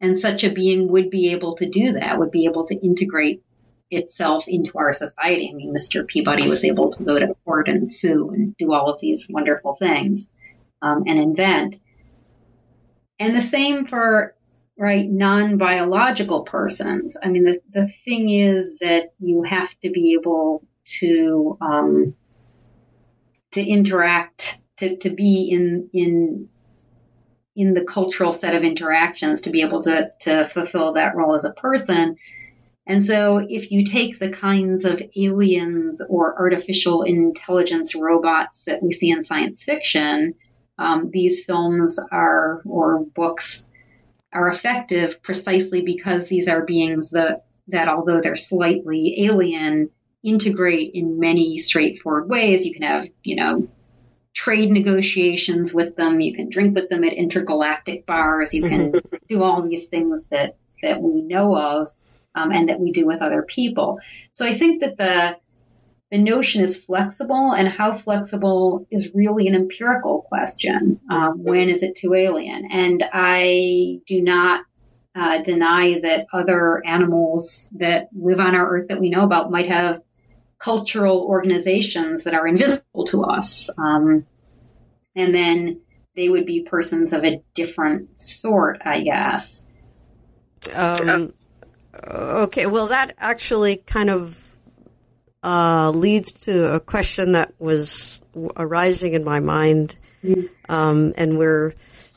And such a being would be able to do that, would be able to integrate itself into our society. I mean, Mr. Peabody was able to go to court and sue and do all of these wonderful things um, and invent. And the same for right non-biological persons. I mean, the the thing is that you have to be able to um, to interact to, to be in in in the cultural set of interactions to be able to to fulfill that role as a person. And so if you take the kinds of aliens or artificial intelligence robots that we see in science fiction, um, these films are or books are effective precisely because these are beings that that although they're slightly alien, integrate in many straightforward ways. You can have, you know, trade negotiations with them. You can drink with them at intergalactic bars. You can do all these things that, that we know of um, and that we do with other people. So I think that the the notion is flexible, and how flexible is really an empirical question. Um, when is it too alien? And I do not uh, deny that other animals that live on our Earth that we know about might have cultural organizations that are invisible to us. Um, and then they would be persons of a different sort, I guess. Um, okay, well, that actually kind of uh, leads to a question that was arising in my mind. Um, and we're,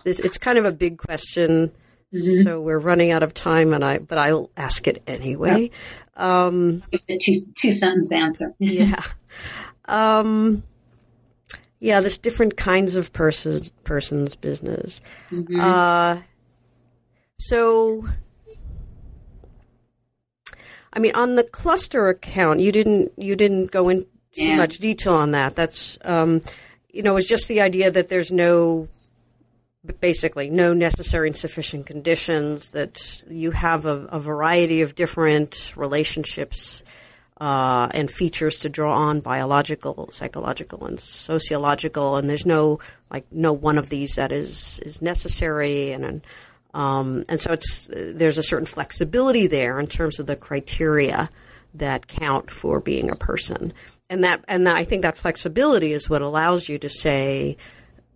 it's kind of a big question. Mm-hmm. So we're running out of time, and I but I'll ask it anyway. Yep. Um, the two two sentence answer. yeah, um, yeah. There's different kinds of persons person's business. Mm-hmm. Uh, so, I mean, on the cluster account, you didn't you didn't go into yeah. much detail on that. That's um, you know, it's just the idea that there's no basically no necessary and sufficient conditions, that you have a, a variety of different relationships uh, and features to draw on biological, psychological, and sociological, and there's no like no one of these that is is necessary, and um, and so it's there's a certain flexibility there in terms of the criteria that count for being a person, and that and that, I think that flexibility is what allows you to say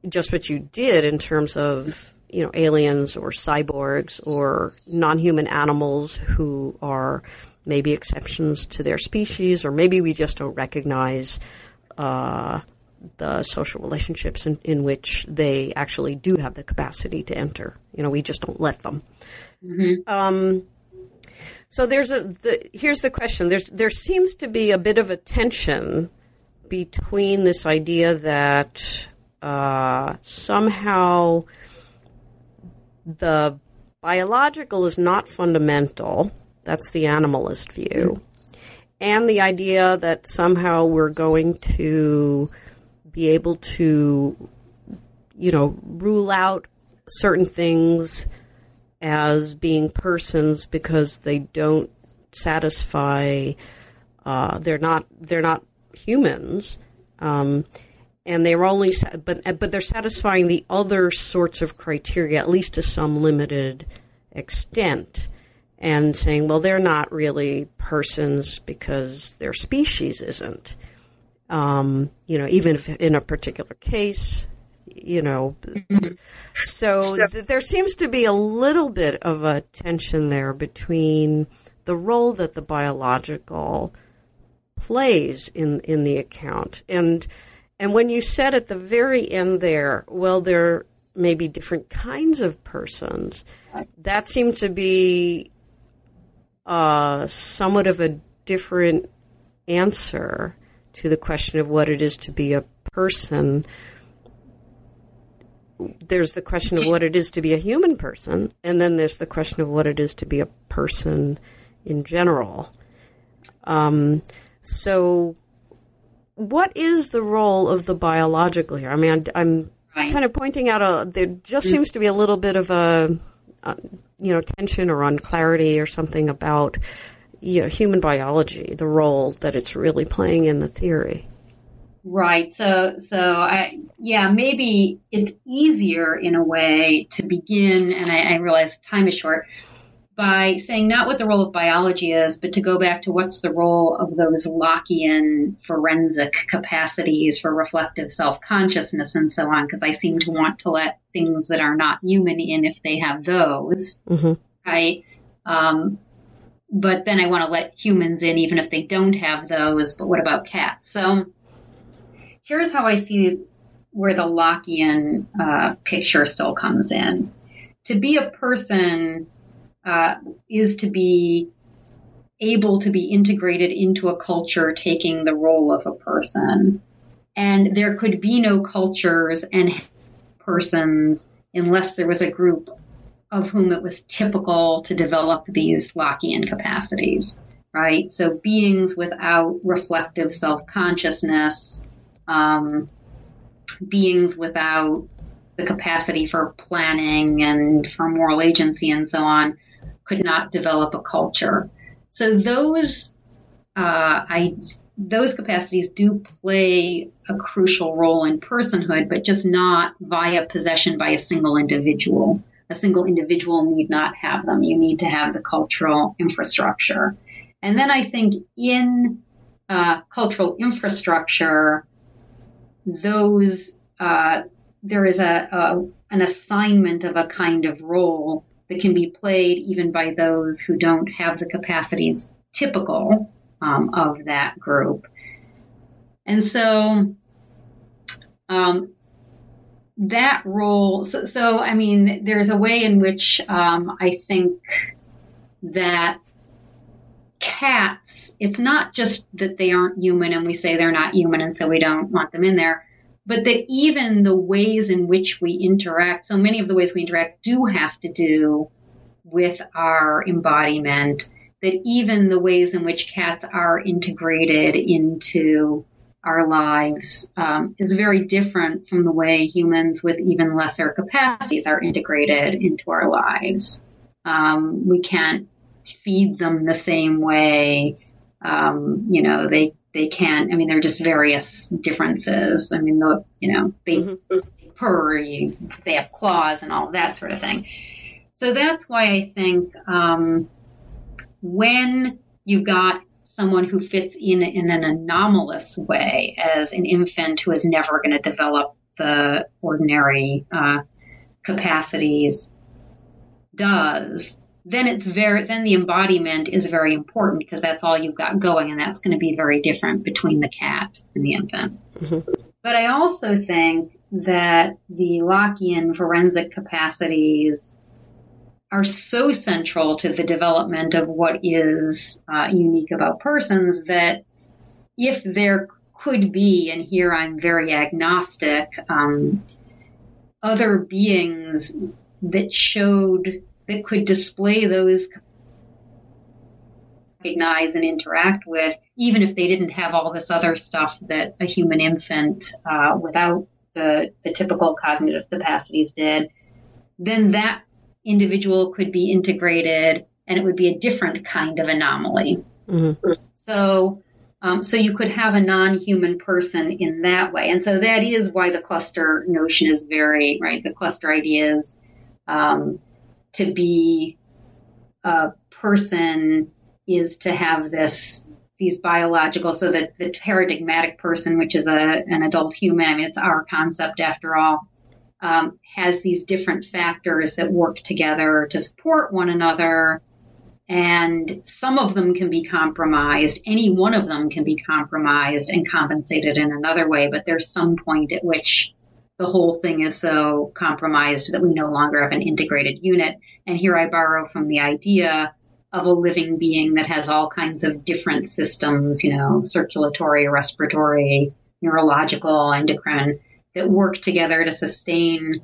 just what you did in terms of you know aliens or cyborgs or non-human animals who are maybe exceptions to their species, or maybe we just don't recognize uh, the social relationships in, in, which they actually do have the capacity to enter. You know, we just don't let them. Mm-hmm. Um, so there's a the, here's the question. There's there seems to be a bit of a tension between this idea that uh, somehow the biological is not fundamental. That's the animalist view. And the idea that somehow we're going to be able to, you know, rule out certain things as being persons because they don't satisfy. Uh, they're not. They're not humans. Um, and they're only but but they're satisfying the other sorts of criteria at least to some limited extent and saying well they're not really persons because their species isn't um, you know even if in a particular case you know. So th- there seems to be a little bit of a tension there between the role that the biological plays in in the account. And and when you said at the very end there, well, there may be different kinds of persons, that seemed to be uh, somewhat of a different answer to the question of what it is to be a person. There's the question of what it is to be a human person, and then there's the question of what it is to be a person in general. Um, so, what is the role of the biological here? I mean, I'm right. kind of pointing out a there just seems to be a little bit of a, a you know tension or unclarity or something about you know human biology, the role that it's really playing in the theory. Right. So, so I, yeah, maybe it's easier in a way to begin, and I, I realize time is short, by saying not what the role of biology is, but to go back to what's the role of those Lockean forensic capacities for reflective self-consciousness and so on, because I seem to want to let things that are not human in if they have those, mm-hmm. right? Um, but then I want to let humans in even if they don't have those, but what about cats? So here's how I see where the Lockean uh, picture still comes in. To be a person uh, is to be able to be integrated into a culture taking the role of a person. And there could be no cultures and persons unless there was a group of whom it was typical to develop these Lockean capacities, right? So beings without reflective self-consciousness, um, beings without the capacity for planning and for moral agency and so on, could not develop a culture. So those, uh, I, those capacities do play a crucial role in personhood, but just not via possession by a single individual. A single individual need not have them. You need to have the cultural infrastructure. And then I think in uh, cultural infrastructure, those uh, there is a, a, an assignment of a kind of role that can be played even by those who don't have the capacities typical um, of that group. And so um, that role, so, so, I mean, there's a way in which um, I think that cats, it's not just that they aren't human and we say they're not human and so we don't want them in there but that even the ways in which we interact, so many of the ways we interact do have to do with our embodiment, that even the ways in which cats are integrated into our lives um, is very different from the way humans with even lesser capacities are integrated into our lives. Um, we can't feed them the same way. Um, you know, they they can't. I mean, they're just various differences. I mean, the, you know, they mm-hmm. purr, you, they have claws, and all that sort of thing. So that's why I think um, when you've got someone who fits in in an anomalous way as an infant who is never going to develop the ordinary uh, capacities does, then it's very then the embodiment is very important because that's all you've got going and that's going to be very different between the cat and the infant mm-hmm. but i also think that the lockean forensic capacities are so central to the development of what is uh, unique about persons that if there could be and here i'm very agnostic um, other beings that showed that could display those recognize and interact with, even if they didn't have all this other stuff that a human infant uh, without the, the typical cognitive capacities did, then that individual could be integrated and it would be a different kind of anomaly. Mm-hmm. So Um, so you could have a non-human person in that way. And so that is why the cluster notion is very, right? The cluster idea is um, to be a person is to have this these biological so that the paradigmatic person which is a an adult human i mean it's our concept after all um, has these different factors that work together to support one another. And some of them can be compromised. Any one of them can be compromised and compensated in another way. But there's some point at which the whole thing is so compromised that we no longer have an integrated unit. And here I borrow from the idea of a living being that has all kinds of different systems, you know, circulatory, respiratory, neurological, endocrine, that work together to sustain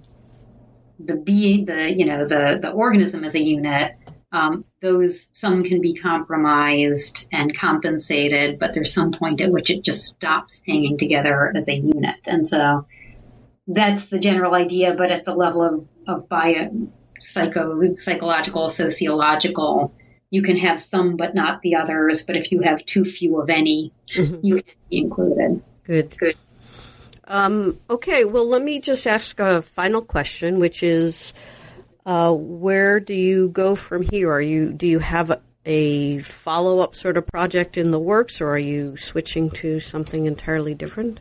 the being, the, you know, the, the organism as a unit. Um, those, some can be compromised and compensated, but there's some point at which it just stops hanging together as a unit. And so that's the general idea, but at the level of, of bio, psycho, psychological, sociological, you can have some but not the others. But if you have too few of any, mm-hmm. you can be included. Good. Good. Um, okay, well, let me just ask a final question, which is, uh, where do you go from here? Are you do you have a, a follow up sort of project in the works, or are you switching to something entirely different?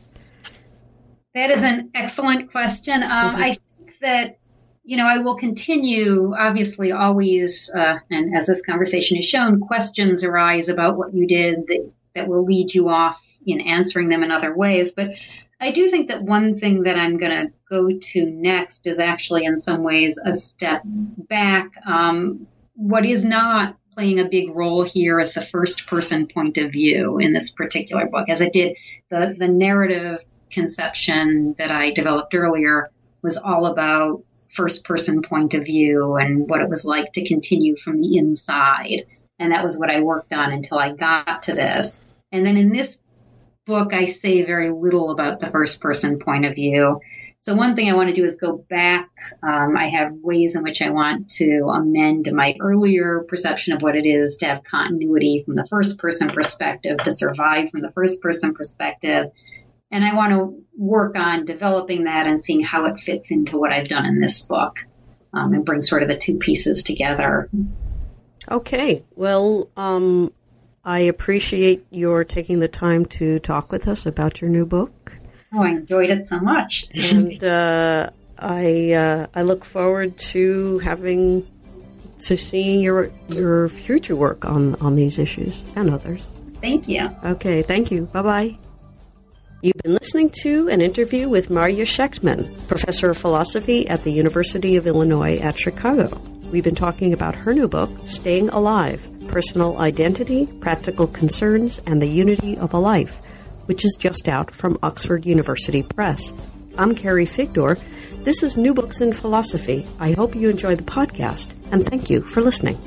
That is an excellent question. Um, mm-hmm. I think that you know I will continue. Obviously, always, uh, and as this conversation has shown, questions arise about what you did that that will lead you off in answering them in other ways. But I do think that one thing that I'm going to go to next is actually, in some ways, a step back. Um, what is not playing a big role here is the first person point of view in this particular book, as it did the the narrative conception that I developed earlier was all about first person point of view and what it was like to continue from the inside. And that was what I worked on until I got to this. And then in this book, I say very little about the first person point of view. So one thing I want to do is go back. Um, I have ways in which I want to amend my earlier perception of what it is to have continuity from the first person perspective, to survive from the first person perspective, and I want to work on developing that and seeing how it fits into what I've done in this book um, and bring sort of the two pieces together. Okay. Well, um, I appreciate your taking the time to talk with us about your new book. Oh, I enjoyed it so much. and uh, I uh, I look forward to having to seeing your your future work on on these issues and others. Thank you. Okay. Thank you. Bye bye. You've been listening to an interview with Marya Schechtman, professor of philosophy at the University of Illinois at Chicago. We've been talking about her new book, Staying Alive Personal Identity, Practical Concerns, and the Unity of a Life, which is just out from Oxford University Press. I'm Carrie Figdor. This is New Books in Philosophy. I hope you enjoy the podcast, and thank you for listening.